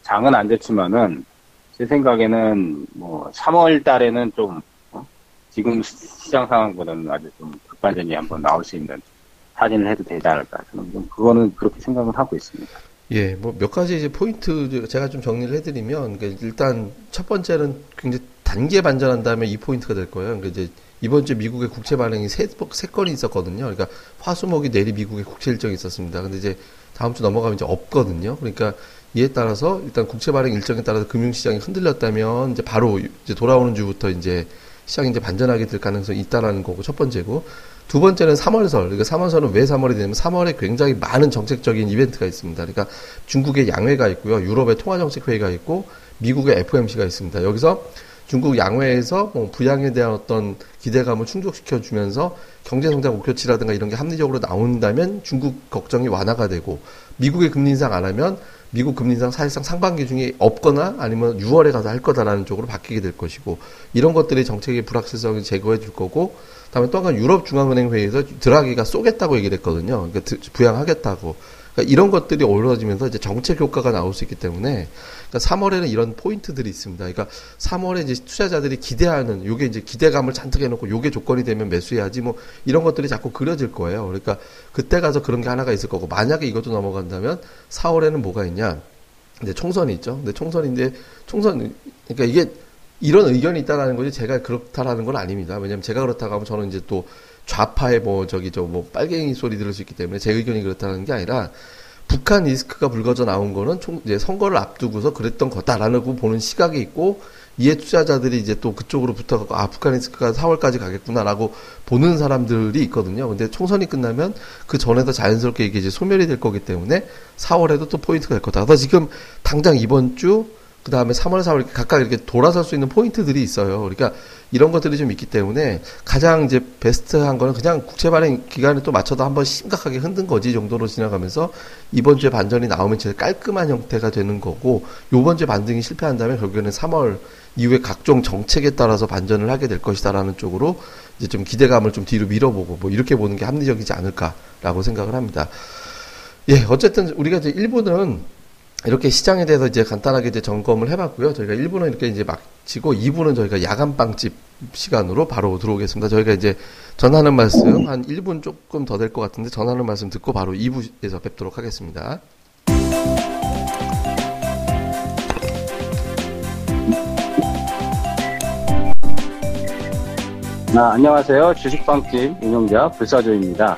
Speaker 5: 장은 안 좋지만은 제 생각에는 뭐 3월 달에는 좀 어? 지금 시장 상황보다는 아주 좀 급반전이 한번 나올 수 있는 사진을 해도 되지 않을까 저는 좀 그거는 그렇게 생각을 하고 있습니다.
Speaker 1: 예, 뭐 몇 가지 이제 포인트 제가 좀 정리를 해드리면 그러니까 일단 첫 번째는 굉장히 단계 반전한 다음에 이 포인트가 될 거예요. 그러니까 이제 이번 주 미국의 국채 반응이 세, 세 건이 있었거든요. 그러니까 화수목이 내리 미국의 국채 일정이 있었습니다. 근데 이제 다음 주 넘어가면 이제 없거든요. 그러니까 이에 따라서 일단 국채 발행 일정에 따라서 금융시장이 흔들렸다면 이제 바로 이제 돌아오는 주부터 이제 시장이 이제 반전하게 될 가능성이 있다라는 거고 첫 번째고 두 번째는 3월설. 그러니까 3월설은 왜 3월이 되냐면 3월에 굉장히 많은 정책적인 이벤트가 있습니다. 그러니까 중국의 양회가 있고요. 유럽의 통화정책회의가 있고 미국의 FOMC가 있습니다. 여기서 중국 양회에서 뭐 부양에 대한 어떤 기대감을 충족시켜 주면서 경제 성장 목표치라든가 이런 게 합리적으로 나온다면 중국 걱정이 완화가 되고 미국의 금리 인상 안 하면 미국 금리 인상 사실상 상반기 중에 없거나 아니면 6월에 가서 할 거다라는 쪽으로 바뀌게 될 것이고 이런 것들이 정책의 불확실성을 제거해 줄 거고 다음에 또 한 가지 유럽 중앙은행 회의에서 드라기가 쏘겠다고 얘기를 했거든요. 그러니까 부양하겠다고. 그러니까 이런 것들이 어우러지면서 이제 정책 효과가 나올 수 있기 때문에 그러니까 3월에는 이런 포인트들이 있습니다. 그러니까 3월에 이제 투자자들이 기대하는 요게 이제 기대감을 잔뜩 해놓고 요게 조건이 되면 매수해야지 뭐 이런 것들이 자꾸 그려질 거예요. 그러니까 그때 가서 그런 게 하나가 있을 거고 만약에 이것도 넘어간다면 4월에는 뭐가 있냐? 근데 총선이 있죠. 근데 총선인데 총선 그러니까 이게 이런 의견이 있다라는 거지 제가 그렇다라는 건 아닙니다. 왜냐면 제가 그렇다고 하면 저는 이제 또 좌파의 뭐 저기 저 뭐 빨갱이 소리 들을 수 있기 때문에 제 의견이 그렇다는 게 아니라 북한 리스크가 불거져 나온 거는 총 이제 선거를 앞두고서 그랬던 거다라는 보는 시각이 있고 이해 투자자들이 이제 또 그쪽으로 붙어갖고 아 북한 리스크가 4월까지 가겠구나라고 보는 사람들이 있거든요. 근데 총선이 끝나면 그 전에도 자연스럽게 이게 이제 소멸이 될 거기 때문에 4월에도 또 포인트가 될 거다. 그래서 지금 당장 이번 주 그 다음에 3월, 4월 이렇게 각각 이렇게 돌아설 수 있는 포인트들이 있어요. 그러니까 이런 것들이 좀 있기 때문에 가장 이제 베스트한 거는 그냥 국채 발행 기간에 또 맞춰도 한번 심각하게 흔든 거지 정도로 지나가면서 이번 주에 반전이 나오면 제일 깔끔한 형태가 되는 거고 요번 주에 반등이 실패한다면 결국에는 3월 이후에 각종 정책에 따라서 반전을 하게 될 것이다라는 쪽으로 이제 좀 기대감을 좀 뒤로 밀어보고 뭐 이렇게 보는 게 합리적이지 않을까라고 생각을 합니다. 예, 어쨌든 우리가 이제 1부는 이렇게 시장에 대해서 이제 간단하게 이제 점검을 해봤고요. 저희가 1부는 이렇게 이제 마치고 2부는 저희가 야간 빵집 시간으로 바로 들어오겠습니다. 저희가 이제 전하는 말씀 한 1분 조금 더 될 것 같은데 전하는 말씀 듣고 바로 2부에서 뵙도록 하겠습니다.
Speaker 5: 아, 안녕하세요. 주식빵집 운영자 불사조입니다.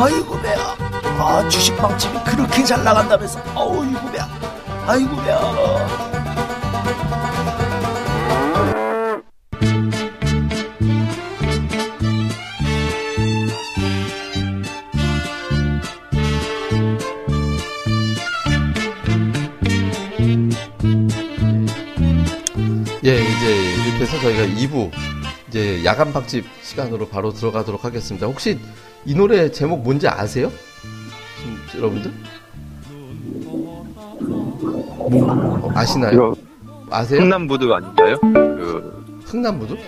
Speaker 6: 아이고 배야. 아 주식빵집이 그렇게 잘 나간다면서. 아이고 배야. 아이고 배야.
Speaker 1: 예, 이제 이렇게 해서 저희가 2부 이제 야간 빵집 시간으로 바로 들어가도록 하겠습니다. 혹시 이 노래 제목 뭔지 아세요? 지금 여러분들? 어, 아시나요?
Speaker 2: 이거
Speaker 1: 아세요?
Speaker 2: 흥남부두 아닌가요? 그
Speaker 1: 흥남부두?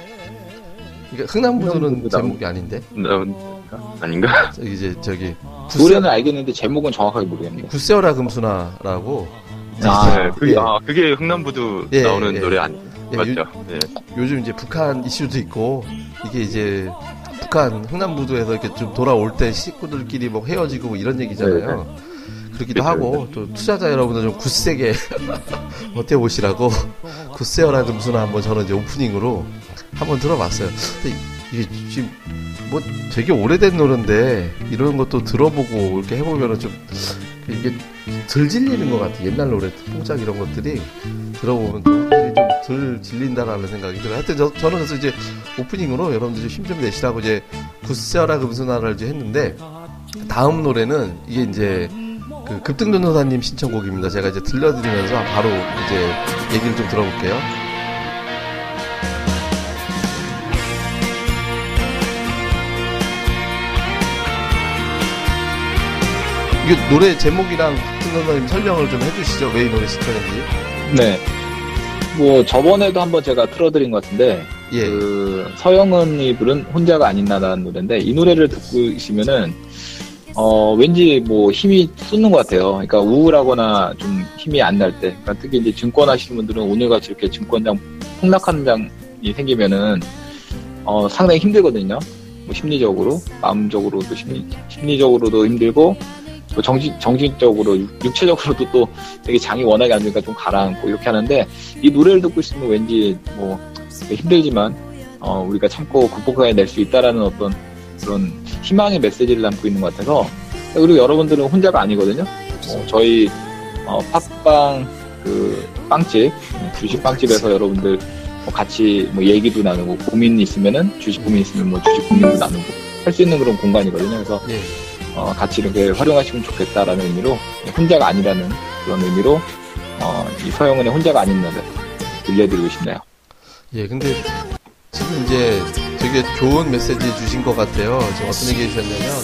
Speaker 1: 그러니까 흥남부두는
Speaker 4: 흥남부두
Speaker 1: 제목이 아닌데
Speaker 2: 어, 아닌가?
Speaker 1: 저기 이제 저기
Speaker 4: 노래는 알겠는데 제목은 정확하게 모르겠네요.
Speaker 1: 구세어라 금수나라고
Speaker 4: 아,
Speaker 2: 네, 그게,
Speaker 1: 예.
Speaker 2: 아, 그게 흥남부두
Speaker 1: 예,
Speaker 2: 나오는
Speaker 1: 예.
Speaker 2: 노래 아니
Speaker 1: 예,
Speaker 2: 맞죠? 예.
Speaker 1: 요즘 이제 북한 이슈도 있고 이게 이제 북한 흥남부두에서 이렇게 좀 돌아올 때 식구들끼리 뭐 헤어지고 뭐 이런 얘기잖아요. 그렇기도
Speaker 2: 그쵸,
Speaker 1: 하고 또 투자자 여러분들 좀 굳세게 버텨보시라고 굳세어라 금수나 한번 저는 이제 오프닝으로 한번 들어봤어요. 근데 이게 지금 뭐 되게 오래된 노래인데 이런 것도 들어보고 이렇게 해보면은 좀 이게 덜 질리는 것 같아. 옛날 노래 뽕짝 이런 것들이 들어보면 좀 덜 질린다라는 생각이 들어요. 하여튼 저, 저는 그래서 이제 오프닝으로 여러분들 힘좀 내시라고 이제 구세어라 금수나를 이제 했는데 다음 노래는 이게 이제 그 급등전도사님 신청곡입니다. 제가 이제 들려드리면서 바로 이제 얘기를 좀 들어볼게요. 이게 노래 제목이랑 급등전도사님 설명을 좀 해주시죠. 왜 이 노래 신청했는지.
Speaker 4: 네. 뭐 저번에도 한번 제가 틀어드린 것 같은데
Speaker 1: 예.
Speaker 4: 그 서영은이 부른 혼자가 아닌 나라는 노래인데 이 노래를 듣고 있으면은 어 왠지 뭐 힘이 쏟는 것 같아요. 그러니까 우울하거나 좀 힘이 안 날 때, 그러니까 특히 이제 증권 하시는 분들은 오늘같이 이렇게 증권장 폭락하는 장이 생기면은 어 상당히 힘들거든요. 뭐 심리적으로, 마음적으로도 심리 심리적으로도 힘들고 또 정신 정신적으로 육- 육체적으로도 또 되게 장이 워낙에 안 좋으니까 좀 가라앉고 이렇게 하는데 이 노래를 듣고 있으면 왠지 뭐 힘들지만 어, 우리가 참고 극복해낼 수 있다라는 어떤 그런 희망의 메시지를 담고 있는 것 같아서 그리고 여러분들은 혼자가 아니거든요. 뭐 저희 어, 팟빵 그 빵집 주식 빵집에서 여러분들 뭐 같이 뭐 얘기도 나누고 고민 있으면은 주식 고민 있으면 뭐 주식 고민도 나누고 할 수 있는 그런 공간이거든요. 그래서
Speaker 1: 예.
Speaker 4: 어, 같이 이렇게 활용하시면 좋겠다라는 의미로 혼자가 아니라는 그런 의미로 어, 이 서영은의 혼자가 아닌 노래 들려드리고 싶네요.
Speaker 1: 예, 근데 지금 이제 되게 좋은 메시지 주신 것 같아요. 지금 어떤 얘기 해주셨냐면,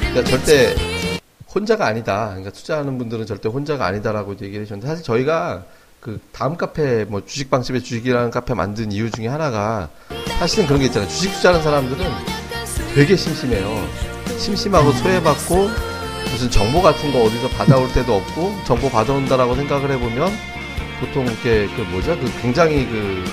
Speaker 1: 그러니까 절대 혼자가 아니다. 그러니까 투자하는 분들은 절대 혼자가 아니다라고 얘기를 해주셨는데, 사실 저희가 그 다음 카페, 뭐 주식방집의 주식이라는 카페 만든 이유 중에 하나가 사실은 그런 게 있잖아요. 주식 투자하는 사람들은 되게 심심해요. 심심하고 소외받고 무슨 정보 같은 거 어디서 받아올 때도 없고 정보 받아온다라고 생각을 해보면 보통 이렇게 그 뭐죠? 그 굉장히 그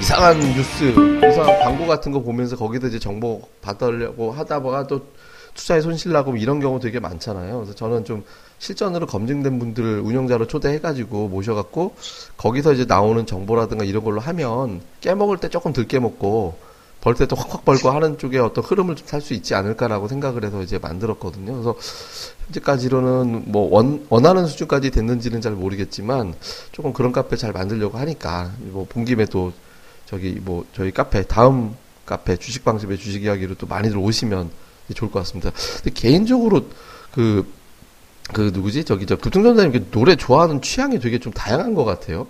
Speaker 1: 이상한 뉴스, 이상한 광고 같은 거 보면서 거기서 이제 정보 받으려고 하다 보가 또 투자에 손실 나고 뭐 이런 경우 되게 많잖아요. 그래서 저는 좀 실전으로 검증된 분들을 운영자로 초대해가지고 모셔갖고 거기서 이제 나오는 정보라든가 이런 걸로 하면 깨먹을 때 조금 덜 깨먹고 벌 때도 확확 벌고 하는 쪽에 어떤 흐름을 좀 살 수 있지 않을까라고 생각을 해서 이제 만들었거든요. 그래서 현재까지로는 뭐 원, 원하는 수준까지 됐는지는 잘 모르겠지만 조금 그런 카페 잘 만들려고 하니까 뭐 본 김에 또 저기 뭐 저희 카페 다음 카페 주식방집의 주식 이야기로 또 많이들 오시면 좋을 것 같습니다. 근데 개인적으로 그, 그 누구지? 저기 저 부통전사님 노래 좋아하는 취향이 되게 좀 다양한 것 같아요.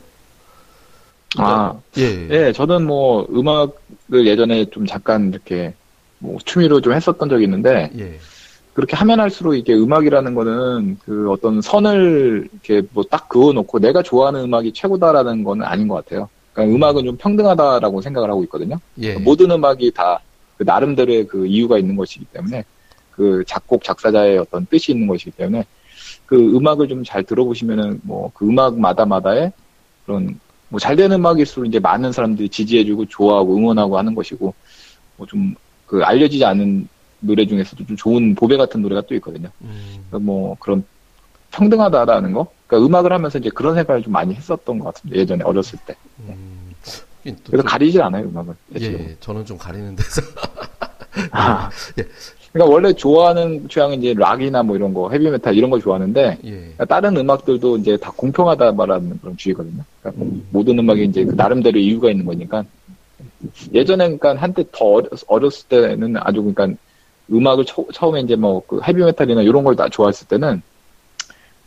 Speaker 4: 아,
Speaker 1: 예.
Speaker 4: 예, 저는 뭐 음악을 예전에 좀 잠깐 이렇게 뭐 취미로 좀 했었던 적이 있는데
Speaker 1: 예.
Speaker 4: 그렇게 하면 할수록 이게 음악이라는 거는 그 어떤 선을 이렇게 뭐 딱 그어놓고 내가 좋아하는 음악이 최고다라는 거는 아닌 것 같아요. 그러니까 음악은 좀 평등하다라고 생각을 하고 있거든요.
Speaker 1: 예.
Speaker 4: 모든 음악이 다 그 나름대로의 그 이유가 있는 것이기 때문에 그 작곡 작사자의 어떤 뜻이 있는 것이기 때문에 그 음악을 좀 잘 들어보시면은 뭐 그 음악마다마다의 그런 뭐 잘 되는 음악일수록 이제 많은 사람들이 지지해주고 좋아하고 응원하고 하는 것이고 뭐 좀 그 알려지지 않은 노래 중에서도 좀 좋은 보배 같은 노래가 또 있거든요.
Speaker 1: 음,
Speaker 4: 그러니까 뭐 그런 평등하다라는 거. 그러니까 음악을 하면서 이제 그런 생각을 좀 많이 했었던 것 같습니다. 예전에 어렸을 때.
Speaker 1: 음. 또
Speaker 4: 그래서
Speaker 1: 좀-
Speaker 4: 가리질 않아요 음악을. 대체로.
Speaker 1: 예, 저는 좀 가리는 데서.
Speaker 4: 아.
Speaker 1: 예.
Speaker 4: 그러니까 원래 좋아하는 취향은 이제 락이나 뭐 이런 거, 헤비메탈 이런 걸 좋아하는데
Speaker 1: 예.
Speaker 4: 그러니까 다른 음악들도 이제 다 공평하다 말하는 그런 주의거든요. 그러니까 뭐 모든 음악이 이제 그 나름대로 이유가 있는 거니까 예전에 그러니까 한때 더 어렸- 어렸 을 때는 아주 그러니까 음악을 처, 음에 이제 뭐 그 헤비메탈이나 이런 걸 다 좋아했을 때는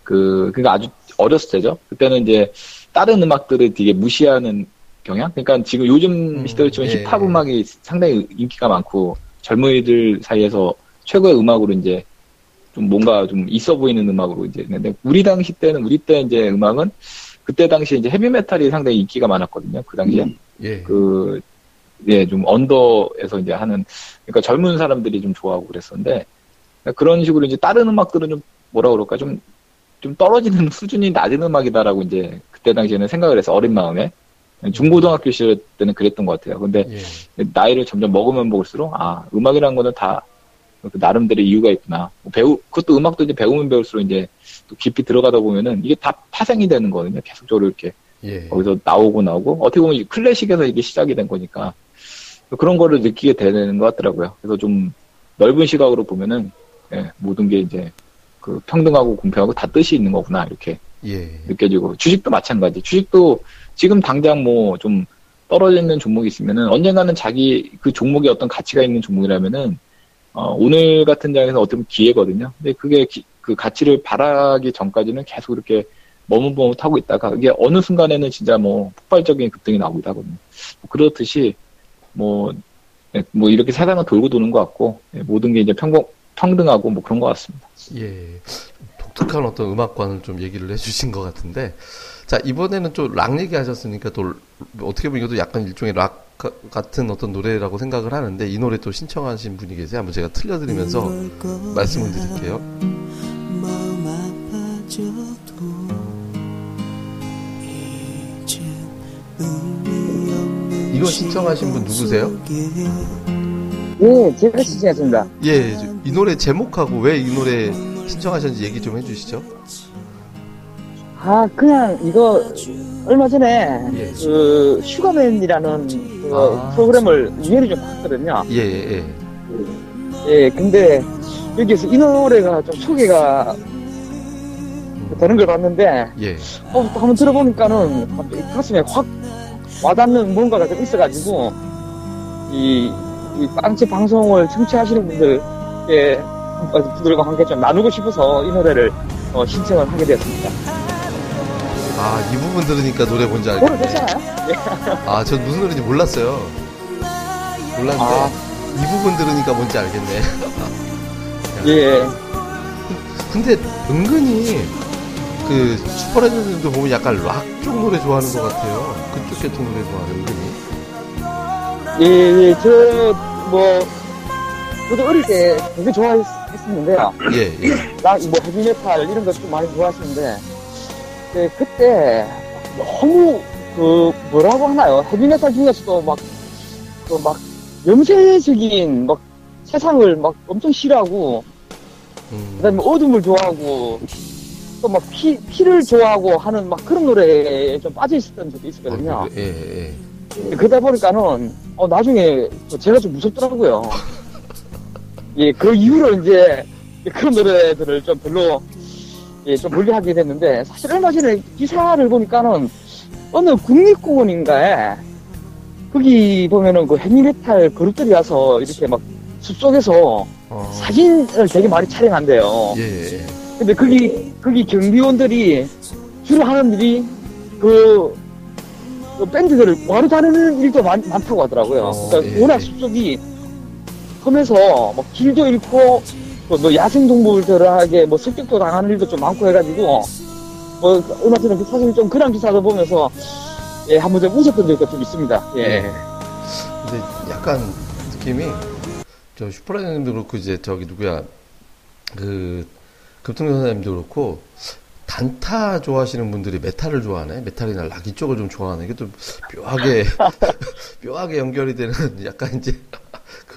Speaker 4: 그 그러니까 아주 어렸을 때죠. 그때는 이제 다른 음악들을 되게 무시하는 경향. 그러니까 지금 요즘
Speaker 1: 음,
Speaker 4: 시대로 치면
Speaker 1: 예,
Speaker 4: 힙합
Speaker 1: 예.
Speaker 4: 음악이 상당히 인기가 많고 젊은이들 사이에서 최고의 음악으로 이제 좀 뭔가 좀 있어 보이는 음악으로 이제 있는데 우리 당시 때는 우리 때 이제 음악은 그때 당시에 이제 헤비메탈이 상당히 인기가 많았거든요. 그 당시에
Speaker 1: 예.
Speaker 4: 그 예, 좀 언더에서 이제 하는 그러니까 젊은 사람들이 좀 좋아하고 그랬었는데 그런 식으로 이제 다른 음악들은 좀 뭐라 그럴까 좀 좀 떨어지는 수준이 낮은 음악이다라고 이제 그때 당시에는 생각을 해서 어린 마음에 중고등학교 시절 때는 그랬던 것 같아요. 근데
Speaker 1: 예.
Speaker 4: 나이를 점점 먹으면 먹을수록 아 음악이라는 거는 다그 나름대로 이유가 있구나. 뭐 배우 그것도 음악도 이제 배우면 배울수록 이제 또 깊이 들어가다 보면은 이게 다 파생이 되는 거거든요. 계속적으로 이렇게
Speaker 1: 예.
Speaker 4: 거기서 나오고 나오고 어떻게 보면 이 클래식에서 이게 시작이 된 거니까 그런 거를 느끼게 되는 것 같더라고요. 그래서 좀 넓은 시각으로 보면은 예, 모든 게 이제 그 평등하고 공평하고 다 뜻이 있는 거구나 이렇게
Speaker 1: 예.
Speaker 4: 느껴지고 주식도 마찬가지. 주식도 지금 당장 뭐 좀 떨어져 있는 종목이 있으면은 언젠가는 자기 그 종목에 어떤 가치가 있는 종목이라면은 어, 오늘 같은 장에서 어떻게 기회거든요. 근데 그게 기- 그 가치를 바라기 전까지는 계속 이렇게 머뭇머뭇하고 있다가 이게 어느 순간에는 진짜 뭐 폭발적인 급등이 나오기도 하거든요. 뭐 그렇듯이 뭐, 예, 뭐 이렇게 세상은 돌고 도는 것 같고 예, 모든 게 이제 평공, 평등하고 뭐 그런 것 같습니다.
Speaker 1: 예. 독특한 어떤 음악관을 좀 얘기를 해주신 것 같은데, 자, 이번에는 좀 락 얘기 하셨으니까 또, 어떻게 보면 이것도 약간 일종의 락 가- 같은 어떤 노래라고 생각을 하는데, 이 노래 또 신청하신 분이 계세요. 한번 제가 틀려드리면서 말씀을 드릴게요. 이거 신청하신 분 누구세요?
Speaker 3: 예, 제가 신청했습니다.
Speaker 1: 예, 저- 이 노래 제목하고 왜 이 노래 신청하셨는지 얘기 좀 해주시죠.
Speaker 3: 아, 그냥 이거 얼마 전에
Speaker 1: 예.
Speaker 3: 그 슈가맨이라는 그
Speaker 1: 아.
Speaker 3: 프로그램을 우연히 좀 봤거든요.
Speaker 1: 예, 예,
Speaker 3: 예, 근데 여기서 이 노래가 좀 소개가 되는 걸 봤는데
Speaker 1: 예.
Speaker 3: 어, 또 한번 들어보니까는 가슴에 확 와닿는 뭔가가 좀 있어가지고 이, 이 빵집 방송을 청취하시는 분들께 어, 분들과 함께 좀 나누고 싶어서 이 노래를 어, 신청을 하게 되었습니다.
Speaker 1: 아, 이 부분 들으니까 노래 뭔지
Speaker 3: 노래
Speaker 1: 알겠네.
Speaker 3: 괜찮아요?
Speaker 1: 아, 전 무슨 노래인지 몰랐어요. 몰랐는데,
Speaker 3: 아.
Speaker 1: 이 부분 들으니까 뭔지 알겠네.
Speaker 3: 예.
Speaker 1: 근데 은근히 그 슈퍼레전드도 보면 약간 락 쪽 노래 좋아하는 것 같아요. 그쪽 계통 노래 좋아하는 은근히.
Speaker 3: 예, 예, 저, 뭐, 저도 어릴 때 되게 좋아했었는데요.
Speaker 1: 예, 예.
Speaker 3: 나, 뭐, 헤비메탈 이런 거 좀 많이 좋아했었는데, 그, 그때 너무, 그, 뭐라고 하나요? 헤비메탈 중에서도 막, 그 막, 염세적인, 막, 세상을 막 엄청 싫어하고
Speaker 1: 음.
Speaker 3: 그다음에 어둠을 좋아하고 또 막 피, 피를 좋아하고 하는 막 그런 노래에 좀 빠져 있었던 적이 있었거든요.
Speaker 1: 아, 그래, 예, 예.
Speaker 3: 그러다 보니까는 어, 나중에 제가 좀 무섭더라고요. 예, 그 이후로 이제 그런 노래들을 좀 별로 예, 좀 멀리 하게 됐는데 사실 얼마 전에 기사를 보니까는 어느 국립공원인가에 거기 보면은 그 헤비메탈 그룹들이 와서 이렇게 막 숲속에서
Speaker 1: 어.
Speaker 3: 사진을 되게 많이 촬영한대요.
Speaker 1: 예, 예.
Speaker 3: 근데 거기 거기 경비원들이 주로 하는 일이 그, 그 밴드들을 와로 다루는 일도 많, 많다고 하더라고요.
Speaker 1: 어,
Speaker 3: 그러니까
Speaker 1: 예.
Speaker 3: 워낙 숲속이 험해서 뭐 길도 잃고 또 뭐 야생 동물들에게 뭐 습격도 당하는 일도 좀 많고 해가지고 뭐 얼마 전에 그 사실 좀 그런 기사도 보면서 예 한번 좀 웃었던 적도 좀 있습니다. 예.
Speaker 1: 근데 약간 느낌이 저 슈퍼라이너님도 그렇고 이제 저기 누구야 그 급통전사님도 그렇고 단타 좋아하시는 분들이 메탈을 좋아하네 메탈이나 락 이쪽을 좀 좋아하네 이게 좀 묘하게 묘하게 연결이 되는 약간 이제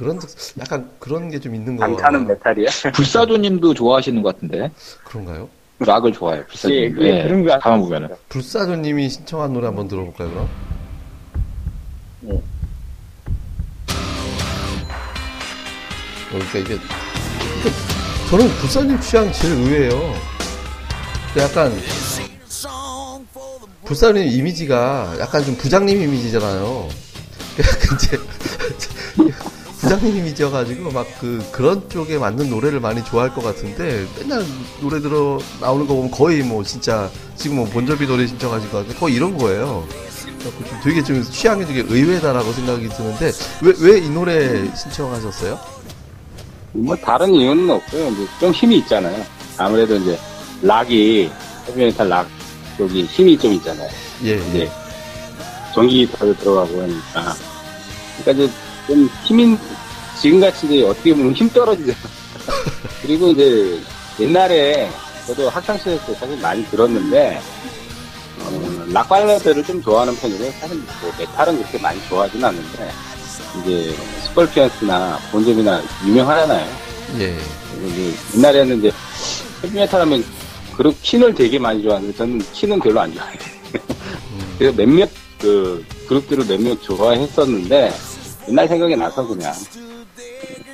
Speaker 1: 그런 약간 그런 게 좀 있는 거
Speaker 5: 단타는 메탈이야.
Speaker 4: 불사조님도 좋아하시는 것 같은데
Speaker 1: 그런가요?
Speaker 4: 락을 좋아해요. 불사조.
Speaker 3: 예, 예, 그런 거 같-
Speaker 4: 가만 보면은.
Speaker 1: 불사조님이 신청한 노래 한번 들어볼까요 그럼?
Speaker 3: 네.
Speaker 1: 그러니까 이게, 저는 불사님 취향 제일 의외예요. 그 약간 불사님 이미지가 약간 좀 부장님 이미지잖아요. 그 약간 이제 부장님 이미지여가지고 막 그 그런 쪽에 맞는 노래를 많이 좋아할 것 같은데 맨날 노래 들어 나오는 거 보면 거의 뭐 진짜 지금 뭐 본조비 노래 신청하시고 거의 이런 거예요. 좀 되게 좀 취향이 되게 의외다라고 생각이 드는데 왜 왜 이 노래 신청하셨어요?
Speaker 5: 뭐 다른 이유는 없고요. 좀 힘이 있잖아요. 아무래도 이제 락이 헤비메탈 락 여기 힘이 좀 있잖아요.
Speaker 1: 예,
Speaker 5: 이제 전기 기타도 들어가고 하니까 그러니까 이제 좀 힘인 지금같이 이제 어떻게 보면 힘 떨어지잖아. 그리고 이제 옛날에 저도 학창 시절 때 사실 많이 들었는데 어, 락 발라드를 좀 좋아하는 편이고 사실 뭐 메탈은 그렇게 많이 좋아하진 않는데 이제 스컬피언스나 본조비나 유명하잖아요.
Speaker 1: 예.
Speaker 5: 이제 옛날에는 이제 헤비메탈 하면 그룹 킨을 되게 많이 좋아하는데 저는 킨은 별로 안 좋아해요.
Speaker 1: 음,
Speaker 5: 그래서 몇몇 그 그룹들을 몇몇 좋아했었는데 옛날 생각이 나서 그냥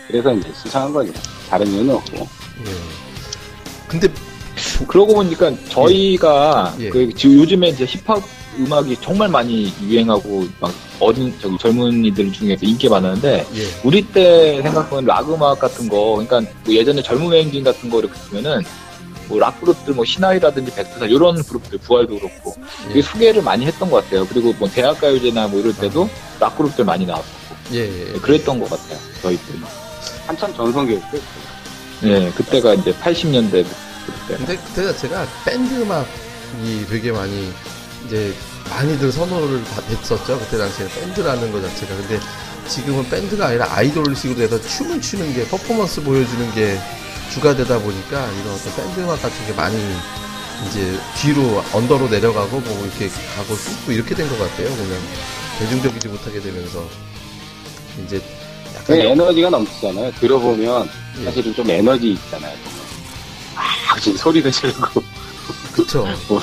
Speaker 5: 그래서 이제 신청한 거죠. 다른 이유는 없고.
Speaker 1: 예. 근데
Speaker 4: 그러고 보니까 저희가
Speaker 1: 예.
Speaker 4: 그 지금 요즘에 이제 힙합 음악이 정말 많이 유행하고 막 어린 저기 젊은이들 중에서 인기 많았는데
Speaker 1: 예.
Speaker 4: 우리 때 생각하면 락 음악 같은 거 그러니까 뭐 예전에 젊은 행진 같은 거 이렇게 보면은 뭐락 그룹들 뭐 신화이라든지 백두산 이런 그룹들 부활도 그렇고 되게
Speaker 1: 예.
Speaker 4: 소개를 많이 했던 것 같아요. 그리고 뭐 대학가요제나 뭐 이럴 때도 락 그룹들 많이 나왔었고
Speaker 1: 예. 예.
Speaker 4: 그랬던 것 같아요. 저희 때.
Speaker 5: 한참 전성기였어요.
Speaker 4: 네, 그때가 이제 80년대 그때.
Speaker 1: 근데 그때 자체가 밴드 음악이 되게 많이 이제 많이들 선호를 받- 했었죠. 그때 당시에는 밴드라는 것 자체가. 근데 지금은 밴드가 아니라 아이돌식으로 해서 춤을 추는 게 퍼포먼스 보여주는 게 주가 되다 보니까 이런 어떤 밴드 음악 같은 게 많이 이제 뒤로 언더로 내려가고 뭐 이렇게 가고 쑥고 이렇게 된 것 같아요. 그냥 대중적이지 못하게 되면서 이제 약간
Speaker 5: 그 에너지가 넘치잖아요. 들어보면
Speaker 1: 예.
Speaker 5: 사실은 좀 에너지 있잖아요. 아, 지금 소리도 지르고.
Speaker 1: 그쵸.
Speaker 5: 뭐,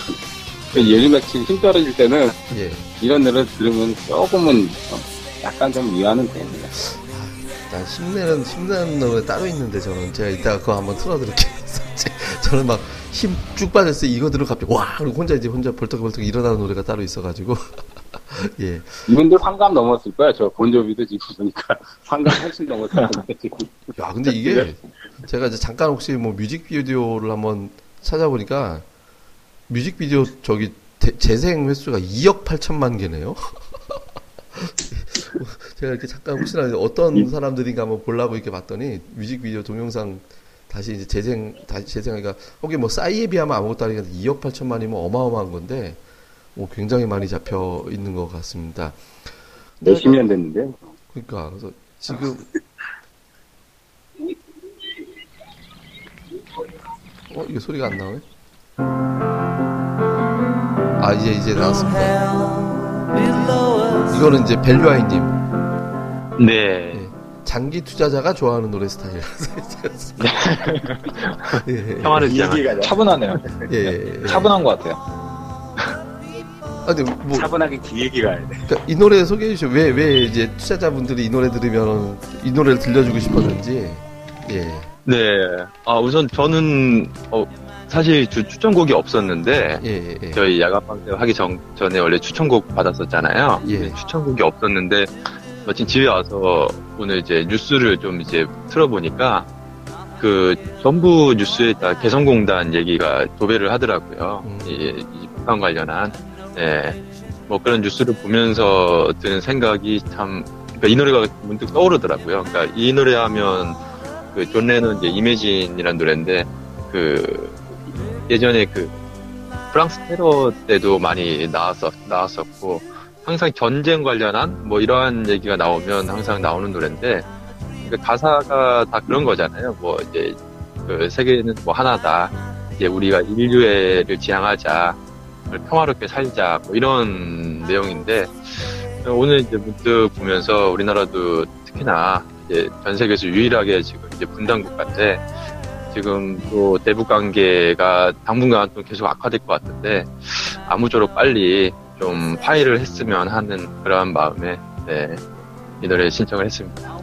Speaker 5: 예리맥힌 힘 떨어질 때는
Speaker 1: 예.
Speaker 5: 이런 노래 들으면 조금은 어, 약간 좀 위안은 됩니다.
Speaker 1: 난 힘내는 힘내는 노래 따로 있는데 저는 제가 이따가 그거 한번 틀어드릴게요. 저는 막 힘 쭉 빠졌어요. 이거 들으면 갑자기 와 그리고 혼자 이제 혼자 벌떡벌떡 일어나는 노래가 따로 있어가지고 예.
Speaker 5: 이분들 환감 넘었을 거야. 저 본조비도 지금 보니까 환감 훨씬 넘었을 지금.
Speaker 1: 야 근데 이게 제가 이제 잠깐 혹시 뭐 뮤직비디오를 한번 찾아보니까 뮤직비디오 저기 대- 재생 횟수가 2억 8천만 개네요. 제가 이렇게 잠깐 혹시나 어떤 사람들인가 한번 보려고 이렇게 봤더니 뮤직비디오 동영상 다시 이제 재생 다시 재생하니까 거기 뭐 싸이에 비하면 아무것도 아니니까 2억 8천만이면 어마어마한 건데 뭐 굉장히 많이 잡혀 있는 것 같습니다.
Speaker 5: 몇십 년 됐는데.
Speaker 1: 그러니까 그래서 지금 어 이게 소리가 안 나오네. 아 이제 이제 나왔습니다. 이거는 이제 벨류아이님
Speaker 2: 네.
Speaker 1: 장기 투자자가 좋아하는 노래 스타일이라서. 예,
Speaker 2: 평화를
Speaker 5: 이
Speaker 2: 지향하는
Speaker 5: 얘기가
Speaker 4: 차분하네요.
Speaker 1: 예, 예, 예.
Speaker 4: 차분한 것 같아요.
Speaker 1: 아, 근데 뭐,
Speaker 5: 차분하게 그 얘기 가야 돼.
Speaker 1: 그러니까 이 노래 소개해 주시죠. 왜, 왜 이제 투자자분들이 이 노래 들으면 이 노래를 들려주고 싶었는지. 예.
Speaker 2: 네. 아, 우선 저는, 어, 사실 주, 추천곡이 없었는데,
Speaker 1: 예, 예, 예.
Speaker 2: 저희 야간방송 하기 전, 전에 원래 추천곡 받았었잖아요.
Speaker 1: 예.
Speaker 2: 추천곡이 없었는데, 마침 집에 와서 오늘 이제 뉴스를 좀 이제 틀어보니까, 그, 전부 뉴스에 다 개성공단 얘기가 도배를 하더라고요.
Speaker 1: 음.
Speaker 2: 이, 이 북한 관련한. 네. 뭐 그런 뉴스를 보면서 드는 생각이 참, 그러니까 이 노래가 문득 떠오르더라고요. 그러니까 이 노래 하면, 그, 존 레논 이제 Imagine이라는 노래인데, 그, 예전에 그, 프랑스 테러 때도 많이 나왔었, 나왔었고, 항상 전쟁 관련한 뭐 이러한 얘기가 나오면 항상 나오는 노래인데, 그 가사가 다 그런 거잖아요. 뭐 이제, 그 세계는 뭐 하나다. 이제 우리가 인류애를 지향하자. 평화롭게 살자. 뭐 이런 내용인데, 오늘 이제 문득 보면서 우리나라도 특히나 이제 전 세계에서 유일하게 지금 이제 분단 국가인데, 지금 또 대북 관계가 당분간 또 계속 악화될 것 같은데 아무쪼록 빨리 좀 파일을 했으면 하는 그러한 마음에 네, 이 노래 신청을 했습니다.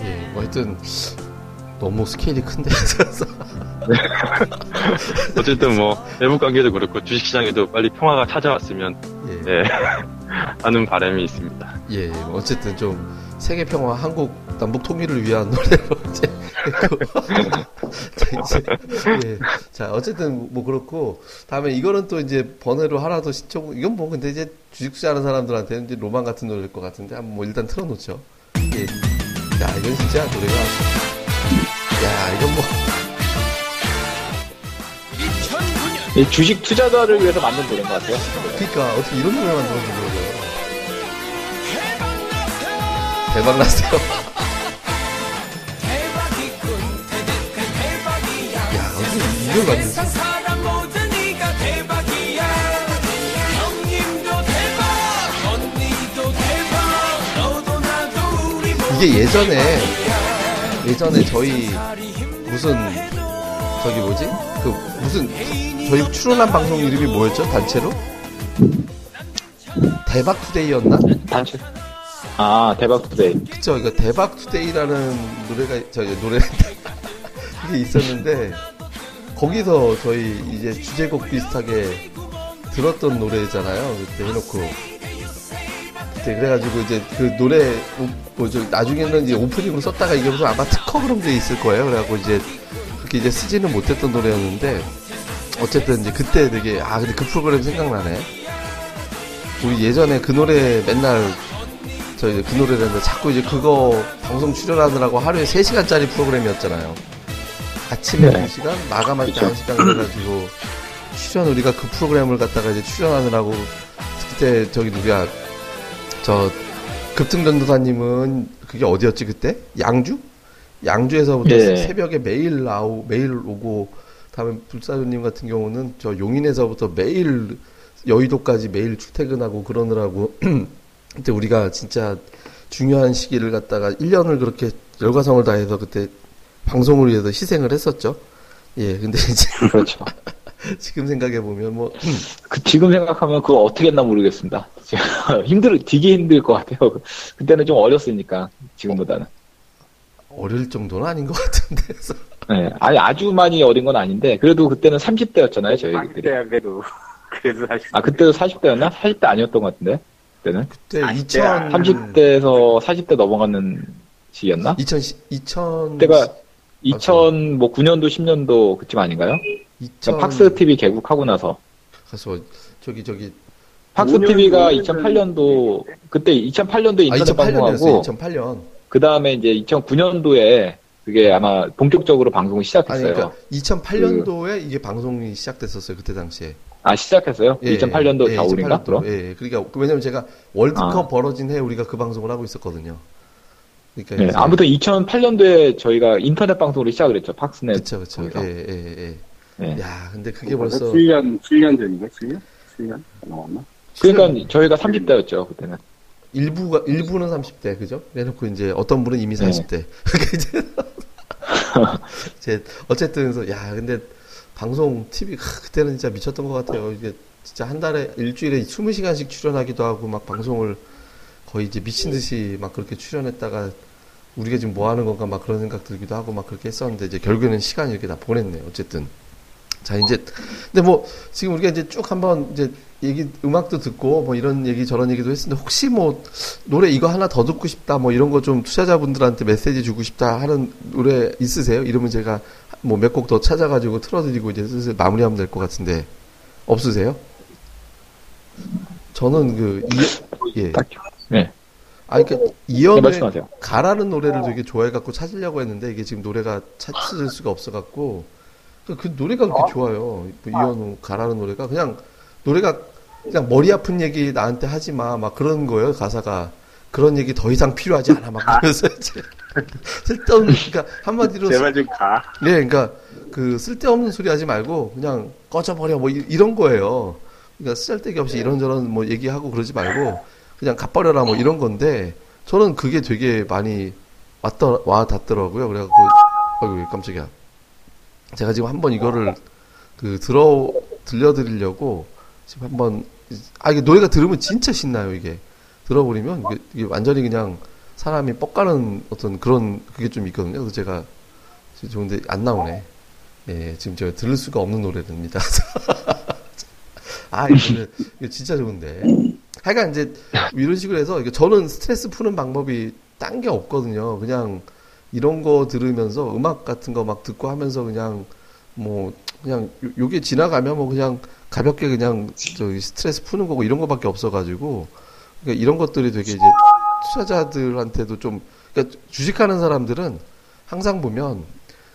Speaker 1: 예, 뭐 하여튼, 너무 스케일이 큰데.
Speaker 2: 어쨌든 뭐 대북 관계도 그렇고 주식 시장에도 빨리 평화가 찾아왔으면
Speaker 1: 예.
Speaker 2: 네, 하는 바람이 있습니다.
Speaker 1: 예, 뭐 어쨌든 좀 세계 평화, 한국 남북 통일을 위한 노래로 이제 자, 이제 예. 자, 어쨌든 뭐 그렇고 다음에 이거는 또 이제 번외로 하나 더 신청 이건 뭐 근데 이제 주식 투자하는 사람들한테는 이제 로망 같은 노래일 것 같은데 한번 뭐 일단 틀어놓죠. 예. 야, 이건 진짜 노래가 야, 이건
Speaker 4: 뭐이 주식 투자자를 위해서 만든 노래인 것 같아요.
Speaker 1: 그러니까 어떻게 이런 노래 만들었는지 모르겠어요. 대박 났어요. 이걸 만들었어? 이게 예전에 예전에 저희 무슨 저기 뭐지? 그 무슨 저희 출연한 방송 이름이 뭐였죠? 단체로? 대박 today였나?
Speaker 4: 단체. 아, 대박 today.
Speaker 1: 그쵸. 이거 대박 today라는 노래가 저기 노래 그게 있었는데 거기서 저희 이제 주제곡 비슷하게 들었던 노래잖아요. 그때 해놓고. 그때 그래가지고 이제 그 노래 뭐죠 나중에는 이제 오프닝으로 썼다가 이게 무슨 아마 특허 그런 게 있을 거예요. 그래갖고 이제 그렇게 이제 쓰지는 못했던 노래였는데 어쨌든 이제 그때 되게 아 근데 그 프로그램 생각나네. 우리 예전에 그 노래 맨날 저 이제 그 노래를 했는데 자꾸 이제 그거 방송 출연하느라고 하루에 3시간짜리 프로그램이었잖아요 아침에
Speaker 4: 네.
Speaker 1: 2시간 마감할 때
Speaker 4: 그쵸.
Speaker 1: 1시간 그래가지고 출연 우리가 그 프로그램을 갖다가 이제 출연하느라고 그때 저기 누구야 저 급등전도사님은 그게 어디였지 그때 양주 양주에서부터
Speaker 4: 예.
Speaker 1: 새벽에 매일 나오 매일 오고 다음에 불사조님 같은 경우는 저 용인에서부터 매일 여의도까지 매일 출퇴근하고 그러느라고 그때 우리가 진짜 중요한 시기를 갖다가 1년을 그렇게 열과성을 다해서 그때 방송을 위해서 희생을 했었죠. 예, 근데 이제
Speaker 4: 그렇죠.
Speaker 1: 지금 생각해 보면 뭐
Speaker 4: 그 지금 생각하면 그거 어떻게 했나 모르겠습니다. 힘들, 되게 힘들 것 같아요. 그때는 좀 어렸으니까, 지금보다는.
Speaker 1: 어릴 정도는 아닌 것 같은데.
Speaker 4: 네. 아니, 아주 많이 어린 건 아닌데, 그래도 그때는 30대였잖아요, 저희들이.
Speaker 5: 그때 그래도 그래도 사실
Speaker 4: 아, 그때도 40대였나? 40대 아니었던 것 같은데, 그때는.
Speaker 1: 그때
Speaker 5: 아,
Speaker 1: 2000
Speaker 4: 30대에서 40대 넘어가는 시기였나?
Speaker 1: 2000 2000
Speaker 4: 그때가 2000, 뭐, 9년도, 10년도 그쯤 아닌가요?
Speaker 1: 2000
Speaker 4: 팍스 TV 개국하고 나서.
Speaker 1: 가서 저기 저기
Speaker 4: 팍스
Speaker 5: 5년
Speaker 4: TV가
Speaker 5: 전에는
Speaker 4: 2008년도, 그때 2008년도에
Speaker 1: 아
Speaker 4: 인터넷
Speaker 1: 2008년이었어요.
Speaker 4: 방송하고,
Speaker 1: 2008년.
Speaker 4: 그 다음에 이제 2009년도에 그게 아마 본격적으로 방송을 시작했어요.
Speaker 1: 그러니까 2008년도에 이게 방송이 시작됐었어요. 그때 당시에.
Speaker 4: 아, 시작했어요?
Speaker 1: 예,
Speaker 4: 2008년도
Speaker 1: 예,
Speaker 4: 겨울인가?
Speaker 1: 2008년도.
Speaker 4: 그럼?
Speaker 1: 예, 예. 그러니까 왜냐면 제가 월드컵
Speaker 4: 아.
Speaker 1: 벌어진 해 우리가 그 방송을 하고 있었거든요. 그러니까
Speaker 4: 네, 아무튼 2008년도에 저희가 인터넷 방송으로 시작을 했죠. 팍스넷.
Speaker 1: 그쵸 그쵸.
Speaker 4: 거기서.
Speaker 1: 예, 예, 예.
Speaker 4: 네.
Speaker 1: 야, 근데 그게 벌써
Speaker 5: 7년 7년 전인가 7년 7년 넘었나?
Speaker 4: 그러니까 저희가 30대였죠, 그때는.
Speaker 1: 일부가 일부는 30대 그죠? 그래놓고 이제 어떤 분은 이미 40대. 그러니까 이제 이제 어쨌든 그래서 야 근데 방송 TV 크, 그때는 진짜 미쳤던 것 같아요. 이게 진짜 한 달에 일주일에 20시간씩 출연하기도 하고 막 방송을 거의 이제 미친 듯이 막 그렇게 출연했다가 우리가 지금 뭐 하는 건가 막 그런 생각 들기도 하고 막 그렇게 했었는데 이제 결국에는 시간 이렇게 다 보냈네요. 어쨌든. 자, 이제, 근데 뭐, 지금 우리가 이제 쭉 한번 이제 얘기, 음악도 듣고 뭐 이런 얘기 저런 얘기도 했는데 혹시 뭐 노래 이거 하나 더 듣고 싶다 뭐 이런 거 좀 투자자분들한테 메시지 주고 싶다 하는 노래 있으세요? 이러면 제가 뭐 몇 곡 더 찾아가지고 틀어드리고 이제 슬슬 마무리하면 될 것 같은데 없으세요? 저는 그, 이, 예.
Speaker 4: 딱히. 네.
Speaker 1: 아, 그러니까
Speaker 4: 네,
Speaker 1: 이연의
Speaker 4: 말씀하세요.
Speaker 1: 가라는 노래를 되게 좋아해갖고 찾으려고 했는데 이게 지금 노래가 찾을 수가 없어갖고 그, 그 노래가 그렇게 좋아요. 뭐 이연우 가라는 노래가 그냥 노래가 그냥 머리 아픈 얘기 나한테 하지 마 막 그런 거예요 가사가 그런 얘기 더 이상 필요하지 않아 막 그러면서 이제 쓸데없는 그러니까 한마디로
Speaker 5: 제발 좀 가.
Speaker 1: 네, 그러니까 그 쓸데없는 소리 하지 말고 그냥 꺼져버려 뭐 이- 이런 거예요. 그러니까 쓸데기 없이 이런저런 뭐 얘기하고 그러지 말고 그냥 갚버려라 뭐 이런 건데 저는 그게 되게 많이 왔더 와 닿더라고요. 그래갖고 어이구 깜짝이야. 제가 지금 한번 이거를 그 들어 들려드리려고 지금 한번 아 이게 노래가 들으면 진짜 신나요 이게 들어버리면 이게, 이게 완전히 그냥 사람이 뻑가는 어떤 그런 그게 좀 있거든요. 그래서 제가 좋은데 안 나오네. 예, 지금 제가 들을 수가 없는 노래입니다. 아, 이 노래 이거 진짜 좋은데. 하여간 이제 이런 식으로 해서 저는 스트레스 푸는 방법이 딴 게 없거든요. 그냥 이런 거 들으면서 음악 같은 거 막 듣고 하면서 그냥 뭐 그냥 요- 요게 지나가면 뭐 그냥 가볍게 그냥 저기 스트레스 푸는 거고 이런 거밖에 없어가지고 그러니까 이런 것들이 되게 이제 투자자들한테도 좀 그러니까 주식하는 사람들은 항상 보면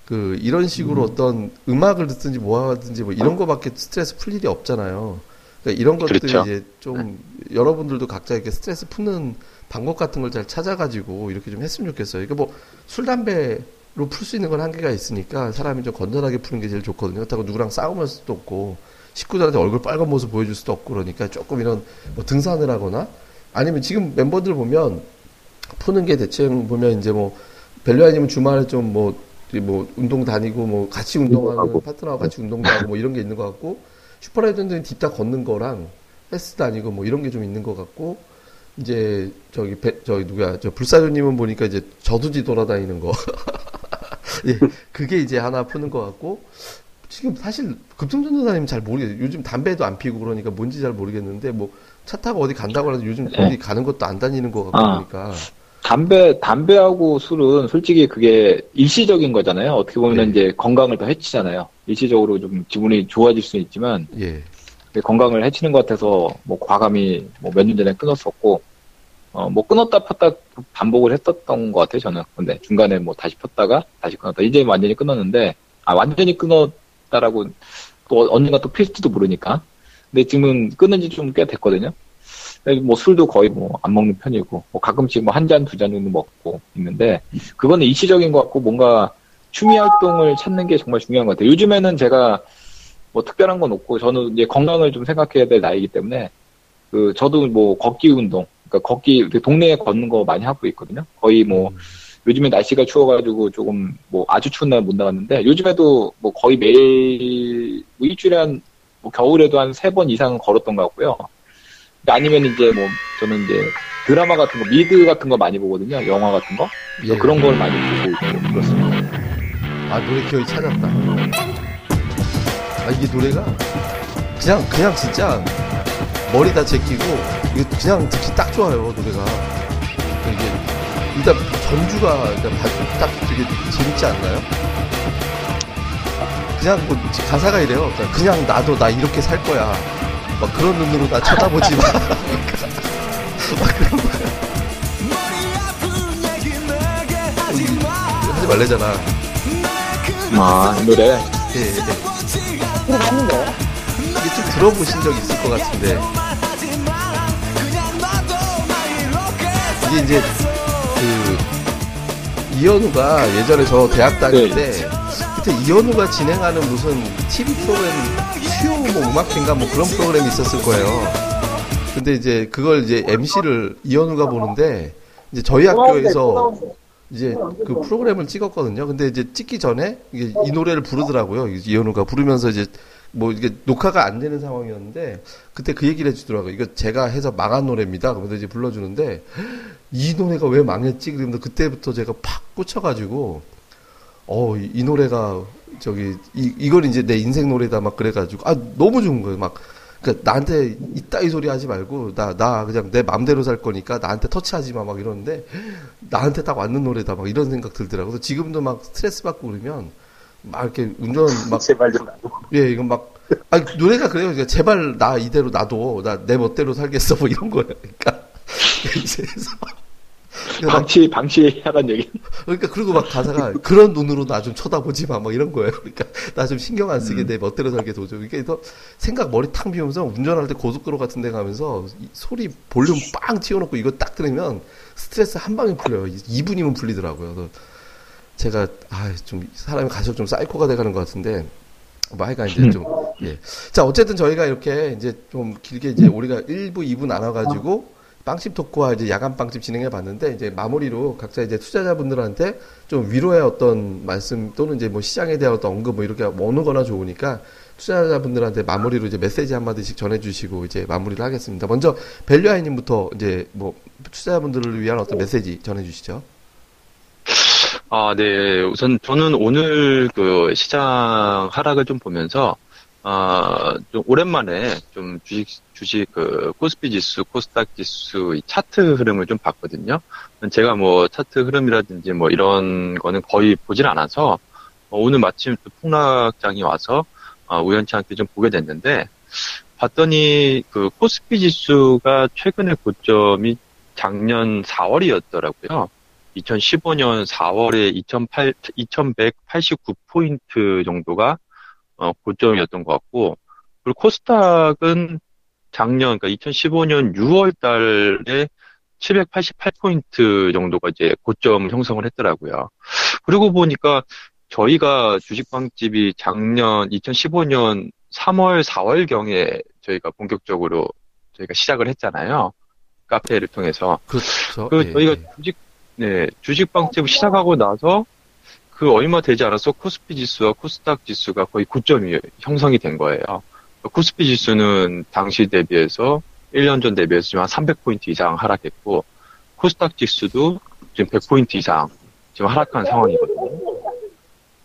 Speaker 1: 그 이런 식으로 어떤 음악을 듣든지 뭐 하든지 뭐 이런 거밖에 스트레스 풀 일이 없잖아요. 그러니까 이런 것들이
Speaker 2: 그렇죠.
Speaker 1: 이제 좀 여러분들도 각자 이렇게 스트레스 푸는 방법 같은 걸 잘 찾아가지고 이렇게 좀 했으면 좋겠어요. 그러니까 뭐술 담배로 풀 수 있는 건 한계가 있으니까 사람이 좀 건전하게 푸는 게 제일 좋거든요. 그렇다고 누구랑 싸우면 수도 없고 식구들한테 얼굴 빨간 모습 보여줄 수도 없고 그러니까 조금 이런 뭐 등산을 하거나 아니면 지금 멤버들 보면 푸는 게 대충 보면 이제 뭐 벨류아님은 주말에 좀뭐 뭐 운동 다니고 뭐 같이 운동하는
Speaker 4: 운동하고.
Speaker 1: 파트너와 같이 운동도 하고 뭐 이런 게 있는 것 같고 슈퍼라이더는 딥다 걷는 거랑 헬스 다니고 뭐 이런 게 좀 있는 것 같고 이제 저기 배, 저기 누구야 저 불사조님은 보니까 이제 저두지 돌아다니는 거 예 그게 이제 하나 푸는 것 같고 지금 사실 급성전도사님 잘 모르겠어요 요즘 담배도 안 피고 그러니까 뭔지 잘 모르겠는데 뭐 차 타고 어디 간다고 해서 요즘 어디 가는 것도 안 다니는 것 같고
Speaker 4: 아.
Speaker 1: 그러니까
Speaker 4: 담배, 담배하고 술은 솔직히 그게 일시적인 거잖아요. 어떻게 보면
Speaker 1: 네.
Speaker 4: 이제 건강을 더 해치잖아요. 일시적으로 좀 기분이 좋아질 수는 있지만,
Speaker 1: 예
Speaker 4: 건강을 해치는 것 같아서, 뭐, 과감히, 뭐, 몇 년 전에 끊었었고, 어, 뭐, 끊었다 폈다 반복을 했었던 것 같아요, 저는. 근데 중간에 뭐, 다시 폈다가, 다시 끊었다. 이제 완전히 끊었는데, 아, 완전히 끊었다라고, 또 언젠가 또 필지도 모르니까. 근데 지금은 끊은 지 좀 꽤 됐거든요. 뭐, 술도 거의 뭐, 안 먹는 편이고, 뭐, 가끔씩 뭐, 한 잔, 두 잔 정도 먹고 있는데, 그거는 일시적인 것 같고, 뭔가, 취미 활동을 찾는 게 정말 중요한 것 같아요. 요즘에는 제가 뭐 특별한 건 없고 저는 이제 건강을 좀 생각해야 될 나이기 때문에 그 저도 뭐 걷기 운동 그러니까 걷기 동네에 걷는 거 많이 하고 있거든요. 거의 뭐 요즘에 날씨가 추워가지고 조금 뭐 아주 추운 날 못 나갔는데 요즘에도 뭐 거의 매일 뭐 일주일에 한 뭐 겨울에도 한 세 번 이상은 걸었던 것 같고요. 아니면 이제 뭐 저는 이제 드라마 같은 거 미드 같은 거 많이 보거든요. 영화 같은 거 그래서
Speaker 1: 예.
Speaker 4: 그런 걸 많이 보고 있고 그렇습니다.
Speaker 1: 아 노래 기억이 찾았다. 아 이게 노래가 그냥 그냥 진짜 머리 다 제끼고 이거 그냥 듣기 딱 좋아요 노래가. 이게 일단 전주가 일단 봐- 딱 되게 재밌지 않나요? 그냥 뭐 가사가 이래요. 그냥, 그냥 나도 나 이렇게 살 거야. 막 그런 눈으로 나 쳐다보지 마. 막 그런 거야. 하지 말래잖아.
Speaker 4: 아, 이 노래.
Speaker 1: 예, 예.
Speaker 3: 들어봤는데?
Speaker 1: 이게 좀 들어보신 적 있을 것 같은데 이게 이제 그 이현우가 예전에 저 대학 다닐
Speaker 4: 네.
Speaker 1: 때 그때 이현우가 진행하는 무슨 TV 프로그램 수요 뭐 음악회인가 뭐 그런 프로그램이 있었을 거예요. 근데 이제 그걸 이제 MC를 이현우가 보는데 이제 저희 학교에서 이제 그 프로그램을 찍었거든요. 근데 이제 찍기 전에 이게 이 노래를 부르더라고요. 이현우가 부르면서 이제 뭐 이게 녹화가 안 되는 상황이었는데 그때 그 얘기를 해주더라고요. 이거 제가 해서 망한 노래입니다. 그러면서 이제 불러주는데 이 노래가 왜 망했지? 그러면서 그때부터 제가 팍 꽂혀가지고 어, 이, 이 노래가 저기 이 이걸 이제 내 인생 노래다 막 그래가지고 아 너무 좋은 거예요. 막 그러니까 나한테 이따위 소리 하지 말고 나나 그냥 내 맘대로 살 거니까 나한테 터치하지 마 막 이러는데 나한테 딱 맞는 노래다 막 이런 생각 들더라고요. 그래서 지금도 막 스트레스 받고 그러면 막 이렇게 운전 막
Speaker 5: 제발 좀 나도.
Speaker 1: 예, 이건 막, 아 노래가 그래요. 그러니까 제발 나 이대로 놔둬. 나내 멋대로 살겠어. 뭐 이런 거예요. 그러니까. 이제. 그러니까, 막-
Speaker 4: 방치, 방치 하란 얘기.
Speaker 1: 그러니까 그리고 막 가사가 그런 눈으로 나 좀 쳐다보지 마. 막 이런 거예요. 그러니까 나 좀 신경 안 쓰게 내 멋대로 살게 도줘. 그러니까 그래서 생각 머리 탁 비우면서 운전할 때 고속도로 같은 데 가면서 이 소리 볼륨 빵 튀어놓고 이거 딱 들으면 스트레스 한 방에 풀려요. 2분이면 풀리더라고요. 그래서 제가 아 좀 사람이 가서 좀 사이코가 돼가는 것 같은데 뭐 하여간 이제 좀 예. 자 어쨌든 저희가 이렇게 이제 좀 길게 이제 우리가 1부 2부 나눠가지고 빵집 토크와 이제 야간 빵집 진행해 봤는데 이제 마무리로 각자 이제 투자자분들한테 좀 위로의 어떤 말씀 또는 이제 뭐 시장에 대한 어떤 언급 뭐 이렇게 어느 거나 좋으니까 투자자분들한테 마무리로 이제 메시지 한마디씩 전해주시고 이제 마무리를 하겠습니다. 먼저 벨류아이님부터 이제 뭐 투자자분들을 위한 어떤 메시지 전해주시죠.
Speaker 2: 아, 네. 우선 저는 오늘 그 시장 하락을 좀 보면서, 아, 좀 오랜만에 좀 주식, 주식 그 코스피 지수, 코스닥 지수 이 차트 흐름을 좀 봤거든요. 제가 뭐 차트 흐름이라든지 뭐 이런 거는 거의 보질 않아서 어, 오늘 마침 또 폭락장이 와서 아, 우연치 않게 좀 보게 됐는데 봤더니 그 코스피 지수가 최근의 고점이 작년 4월이었더라고요. 2015년 4월에 2008, 2189포인트 정도가 어, 고점이었던 것 같고, 그리고 코스닥은 작년, 그러니까 2015년 6월 달에 788포인트 정도가 이제 고점을 형성을 했더라고요. 그리고 보니까 저희가 주식방집이 작년 2015년 3월, 4월경에 저희가 본격적으로 저희가 시작을 했잖아요. 카페를 통해서.
Speaker 1: 그렇죠.
Speaker 2: 그
Speaker 1: 예,
Speaker 2: 저희가
Speaker 1: 예.
Speaker 2: 주식 네 주식 빵집 시작하고 나서 그 얼마 되지 않아서 코스피 지수와 코스닥 지수가 거의 9점이 형성이 된 거예요. 코스피 지수는 당시 대비해서 1년 전 대비해서 한 300포인트 이상 하락했고 코스닥 지수도 지금 100포인트 이상 지금 하락한 상황이거든요.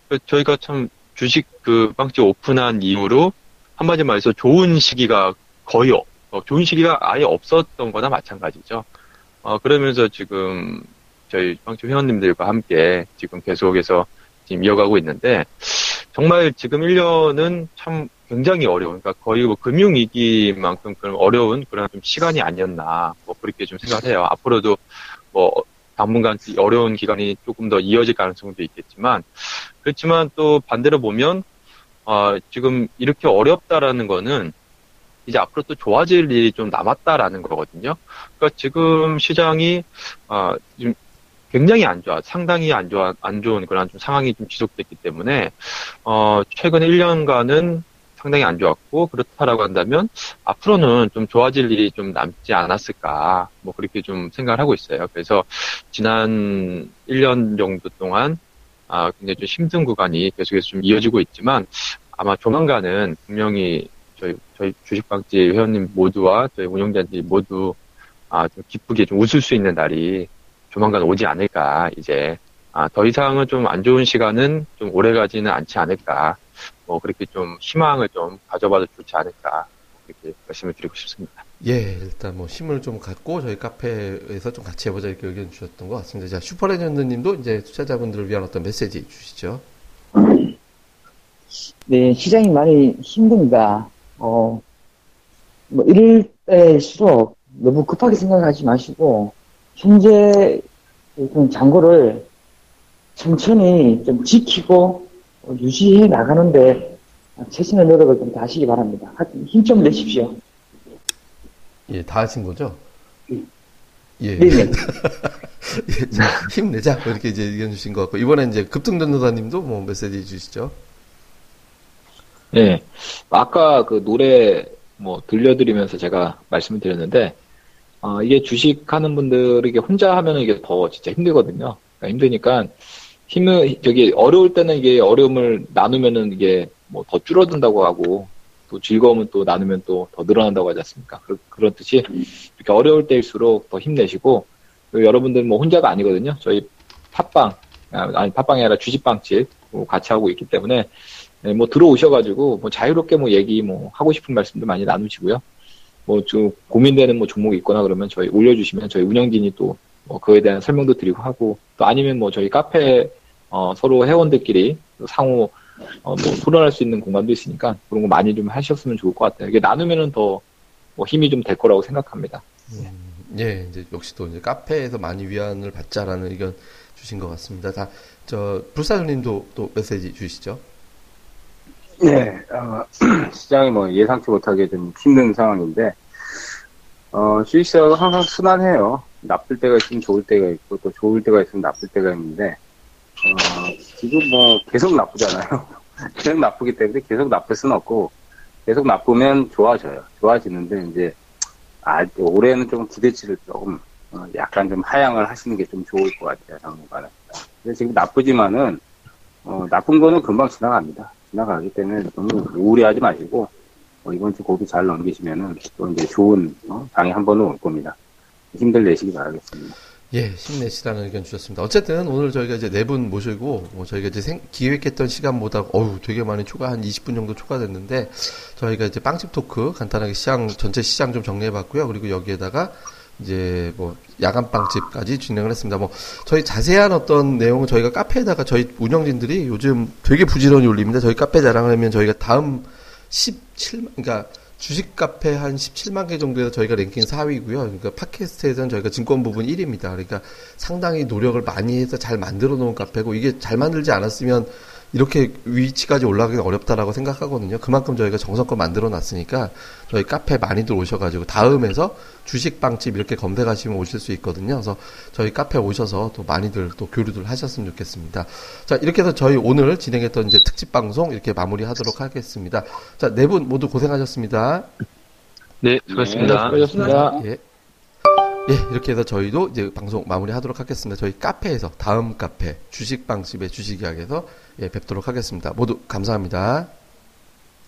Speaker 2: 그래서 저희가 참 주식 그 빵집 오픈한 이후로 한마디 말해서 좋은 시기가 거의 없, 어, 좋은 시기가 아예 없었던 거나 마찬가지죠. 어, 그러면서 지금 저희 빵집 회원님들과 함께 지금 계속해서 지금 이어가고 있는데, 정말 지금 1년은 참 굉장히 어려운, 그러니까 거의 뭐 금융위기만큼 그런 어려운 그런 좀 시간이 아니었나, 뭐 그렇게 좀 생각해요. 앞으로도 뭐 당분간 이 어려운 기간이 조금 더 이어질 가능성도 있겠지만, 그렇지만 또 반대로 보면, 어, 지금 이렇게 어렵다라는 거는 이제 앞으로 또 좋아질 일이 좀 남았다라는 거거든요. 그러니까 지금 시장이 아, 지금 굉장히 안 좋아, 상당히 안 좋아, 안 좋은 그런 좀 상황이 좀 지속됐기 때문에 어, 최근 1년간은 상당히 안 좋았고 그렇다라고 한다면 앞으로는 좀 좋아질 일이 좀 남지 않았을까 뭐 그렇게 좀 생각을 하고 있어요. 그래서 지난 1년 정도 동안 아, 굉장히 좀 힘든 구간이 계속해서 좀 이어지고 있지만 아마 조만간은 분명히 저희 저희 주식방지 회원님 모두와 저희 운영자들 모두 아, 좀 기쁘게 좀 웃을 수 있는 날이 조만간 오지 않을까, 이제. 아, 더 이상은 좀 안 좋은 시간은 좀 오래 가지는 않지 않을까. 뭐, 그렇게 좀 희망을 좀 가져봐도 좋지 않을까. 그렇게 말씀을 드리고 싶습니다.
Speaker 1: 예, 일단 뭐 힘을 좀 갖고 저희 카페에서 좀 같이 해보자 이렇게 의견 주셨던 것 같습니다. 자, 슈퍼레전드님도 이제 투자자분들을 위한 어떤 메시지 주시죠.
Speaker 3: 네, 시장이 많이 힘듭니다. 어, 뭐, 이럴 때일수록 너무 급하게 생각하지 마시고, 현재 잔고를 천천히 좀 지키고 어, 유지해 나가는데 최선의 노력을 좀 다하시기 바랍니다. 하여튼 힘좀 내십시오.
Speaker 1: 예, 다 하신 거죠? 예.
Speaker 3: 네네.
Speaker 1: 예, 자, 힘내자. 뭐 이렇게 이제 의견 주신 것 같고, 이번에 이제 급등전도사님도 뭐 메시지 주시죠.
Speaker 4: 네. 아까 그 노래 뭐 들려드리면서 제가 말씀을 드렸는데 어, 이게 주식하는 분들에게 혼자 하면은 이게 더 진짜 힘들거든요. 그러니까 힘드니까 힘을 저기 어려울 때는 이게 어려움을 나누면은 이게 뭐 더 줄어든다고 하고 또 즐거움은 또 나누면 또 더 늘어난다고 하지 않습니까? 그 런 뜻이 이렇게 어려울 때일수록 더 힘내시고 여러분들 뭐 혼자가 아니거든요. 저희 팟빵 아, 아니 팟빵이 아니라 주식빵집 뭐 같이 하고 있기 때문에 네, 뭐 들어오셔가지고 뭐 자유롭게 뭐 얘기 뭐 하고 싶은 말씀도 많이 나누시고요. 뭐 좀 고민되는 뭐 종목이 있거나 그러면 저희 올려주시면 저희 운영진이 또 뭐 그거에 대한 설명도 드리고 하고 또 아니면 뭐 저희 카페 어, 서로 회원들끼리 또 상호 어, 뭐 토론할 수 있는 공간도 있으니까 그런 거 많이 좀 하셨으면 좋을 것 같아요. 이게 나누면은 더 뭐 힘이 좀 될 거라고 생각합니다.
Speaker 1: 예, 이제 역시 또 이제 카페에서 많이 위안을 받자라는 의견 주신 것 같습니다. 다, 저, 불사조님도 또 메시지 주시죠.
Speaker 5: 네, 어, 시장이 뭐 예상치 못하게 좀 힘든 상황인데, 어, 주식시장은 항상 순환해요. 나쁠 때가 있으면 좋을 때가 있고, 또 좋을 때가 있으면 나쁠 때가 있는데, 어, 지금 뭐 계속 나쁘잖아요. 계속 나쁘기 때문에 계속 나쁠 수는 없고, 계속 나쁘면 좋아져요. 좋아지는데, 이제, 아, 올해는 좀 기대치를 조금, 어, 약간 좀 하향을 하시는 게 좀 좋을 것 같아요, 당분간은. 근데 지금 나쁘지만은, 어, 나쁜 거는 금방 지나갑니다. 지나가기 때문에 너무 우울해하지 마시고, 어, 이번 주 고비 잘 넘기시면은 또 이제 좋은, 어, 장이 한 번은 올 겁니다. 힘들 내시기 바라겠습니다.
Speaker 1: 예, 힘내시라는 의견 주셨습니다. 어쨌든 오늘 저희가 이제 네 분 모시고 뭐 저희가 이제 생- 기획했던 시간보다 어우 되게 많이 초과 한 20분 정도 초과됐는데 저희가 이제 빵집 토크 간단하게 시장 전체 시장 좀 정리해봤고요. 그리고 여기에다가 이제 뭐 야간 빵집까지 진행을 했습니다. 뭐 저희 자세한 어떤 내용은 저희가 카페에다가 저희 운영진들이 요즘 되게 부지런히 올립니다. 저희 카페 자랑을 하면 저희가 다음 17만 그러니까 주식 카페 한 17만 개 정도에서 저희가 랭킹 4위고요. 그러니까 팟캐스트에서는 저희가 증권 부분 1위입니다. 그러니까 상당히 노력을 많이 해서 잘 만들어 놓은 카페고 이게 잘 만들지 않았으면 이렇게 위치까지 올라가기 어렵다라고 생각하거든요. 그만큼 저희가 정성껏 만들어 놨으니까 저희 카페 많이들 오셔가지고 다음에서 주식빵집 이렇게 검색하시면 오실 수 있거든요. 그래서 저희 카페 오셔서 또 많이들 또 교류들 하셨으면 좋겠습니다. 자, 이렇게 해서 저희 오늘 진행했던 이제 특집 방송 이렇게 마무리 하도록 하겠습니다. 자, 네 분 모두 고생하셨습니다.
Speaker 2: 네, 수고하셨습니다.
Speaker 4: 수고하셨습니다.
Speaker 1: 예. 예, 이렇게 해서 저희도 이제 방송 마무리 하도록 하겠습니다. 저희 카페에서 다음 카페 주식빵집의 주식이야기에서 예, 뵙도록 하겠습니다. 모두 감사합니다.